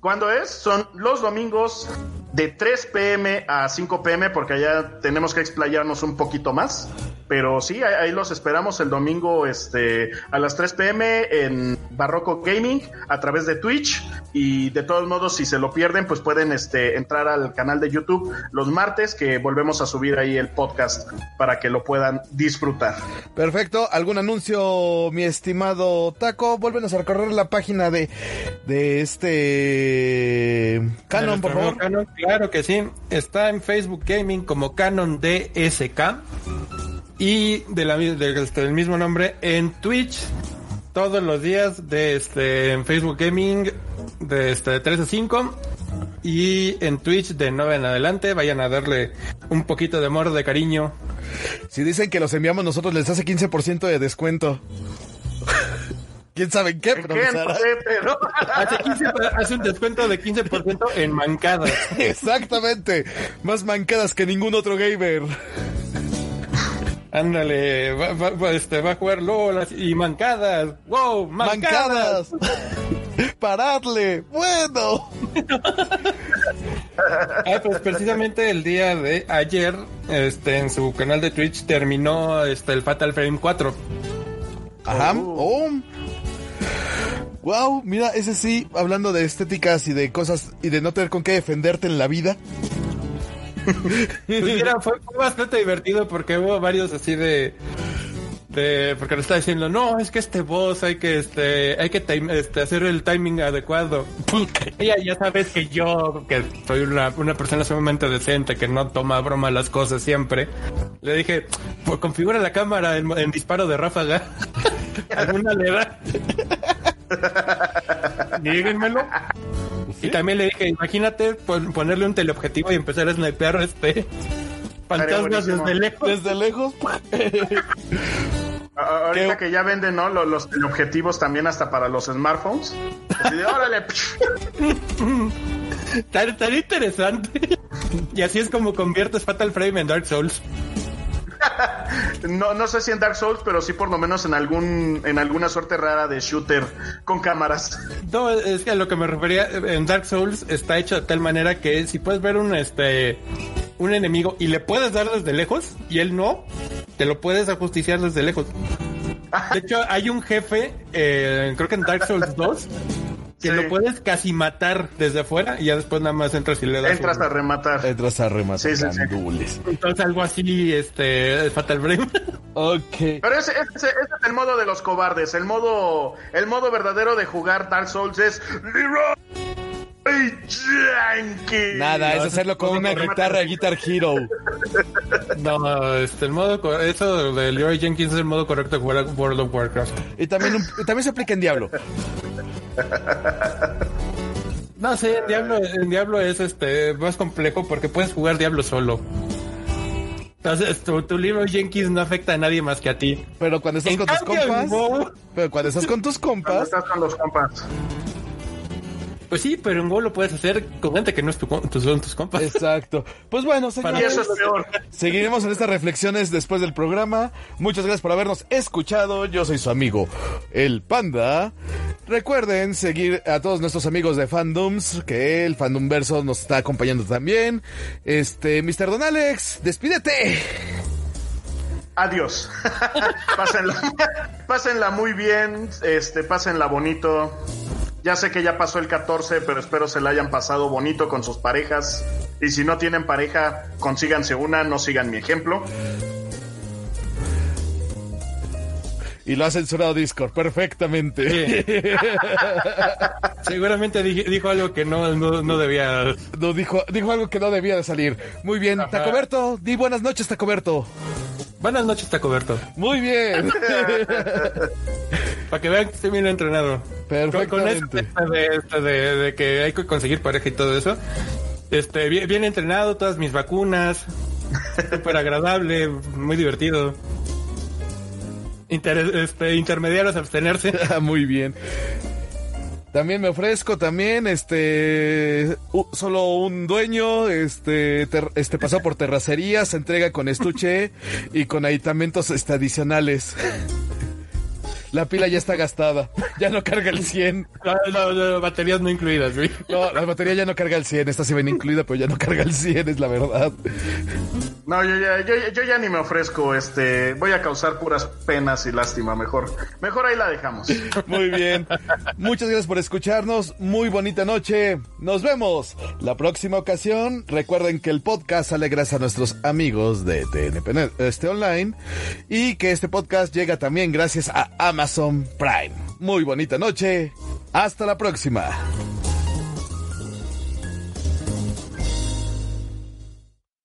¿Cuándo es? Son los domingos de 3 pm a 5 pm porque allá tenemos que explayarnos un poquito más. Pero sí, ahí, los esperamos el domingo este, a las 3 pm en Barroco Gaming a través de Twitch. Y de todos modos, si se lo pierden, pues pueden este, entrar al canal de YouTube los martes que volvemos a subir ahí el podcast para que lo puedan disfrutar. Perfecto. ¿Algún anuncio, mi estimado Taco? Vuélvenos a recorrer la página de, de este Canon, por favor. claro que sí. Está en Facebook Gaming como Canon DSK y de la, este, del mismo nombre en Twitch todos los días de este en Facebook Gaming de este 3 a 5 y en Twitch de 9 en adelante vayan a darle un poquito de amor de cariño. Si dicen que los enviamos nosotros les hace 15% de descuento. <laughs> ¿Quién sabe en qué? Pero, <laughs> hace, hace, un descuento de 15% en mancadas. <laughs> Exactamente. Más mancadas que ningún otro gamer. Ándale, va, este, va a jugar LOL y mancadas. ¡Wow! ¡Mancadas! <laughs> ¡Paradle! ¡Bueno! <laughs> ah, pues precisamente el día de ayer, este, en su canal de Twitch terminó este, el Fatal Frame 4. Ajá. Oh. Wow, mira, ese sí, hablando de estéticas y de cosas y de no tener con qué defenderte en la vida. Pues mira, fue, bastante divertido porque hubo varios así de de, porque le está diciendo, no, es que este boss hay que, este, hay que este, hacer el timing adecuado. Ella ya sabes que yo, que soy una, una persona sumamente decente, que no toma broma las cosas siempre, le dije, pues configura la cámara en, disparo de ráfaga. <laughs> ¿Alguna le da? Díganmelo. Y también le dije, imagínate ponerle un teleobjetivo y empezar a snipear este fantasmas desde lejos. Desde lejos. <laughs> Ahorita que ya venden, ¿no? Los, teleobjetivos también hasta para los smartphones. órale. <laughs> tan, tan interesante. <laughs> y así es como conviertes Fatal Frame en Dark Souls. No, no sé si en Dark Souls, pero sí por lo menos en algún en alguna suerte rara de shooter con cámaras. No, es que a lo que me refería en Dark Souls está hecho de tal manera que si puedes ver un este un enemigo y le puedes dar desde lejos y él no, te lo puedes ajusticiar desde lejos. De hecho, hay un jefe, eh, creo que en Dark Souls 2, que lo puedes casi matar desde afuera y ya después nada más entras y le das. Entras a rematar. Entras a rematar. Sí, sí, Entonces algo así, este, Fatal Frame. <laughs> ok. Pero ese, ese, es el modo de los cobardes. El modo, el modo verdadero de jugar Dark Souls es Nada, es hacerlo con una guitarra Guitar Hero. No, este, el modo, eso de Leroy Jenkins es el modo correcto de jugar World of Warcraft. Y también, también se aplica en Diablo. <laughs> No sé, en Diablo, en Diablo es este más complejo porque puedes jugar Diablo solo. Entonces, tu, tu libro Jenkins no afecta a nadie más que a ti. Pero cuando estás con tus compas. Pero cuando estás con tus compas. estás con los compas. Pues sí, pero en WoW lo puedes hacer con gente que no es tu, son tus compas. Exacto. Pues bueno, señores, eso es peor. seguiremos en estas reflexiones después del programa. Muchas gracias por habernos escuchado. Yo soy su amigo, el Panda. Recuerden seguir a todos nuestros amigos de Fandoms, que el Fandom Verso nos está acompañando también. Este, Mr. Don Alex, despídete. Adiós. <laughs> pásenla, <laughs> pásenla muy bien, este, pásenla bonito. Ya sé que ya pasó el 14, pero espero se la hayan pasado bonito con sus parejas. Y si no tienen pareja, consíganse una, no sigan mi ejemplo. Y lo ha censurado Discord perfectamente. <laughs> Seguramente dijo algo que no, no, debía. No, dijo, dijo algo que no debía de salir. Muy bien, Tacoberto, di buenas noches, Tacoberto. Buenas noches, Tacoberto. Muy bien. <laughs> Para que vean que estoy bien entrenado. Perfectamente. Con de, de, de, que hay que conseguir pareja y todo eso. Este, bien, bien entrenado, todas mis vacunas. Súper agradable, muy divertido. Inter, este, intermediarios abstenerse. <laughs> muy bien. También me ofrezco, también, este, solo un dueño, este, este pasó por terracería, se entrega con estuche y con aditamentos este, adicionales. La pila ya está gastada. Ya no carga el 100. No, baterías no incluidas, güey. No, la batería ya no carga el 100. Esta sí viene incluida, pero ya no carga el 100, es la verdad. No, yo ya, yo, ya ni me ofrezco. Este, voy a causar puras penas y lástima. Mejor, mejor ahí la dejamos. Muy bien. Muchas gracias por escucharnos. Muy bonita noche. Nos vemos la próxima ocasión. Recuerden que el podcast sale gracias a nuestros amigos de TNP este online y que este podcast llega también gracias a Amazon Prime. Muy bonita noche. Hasta la próxima.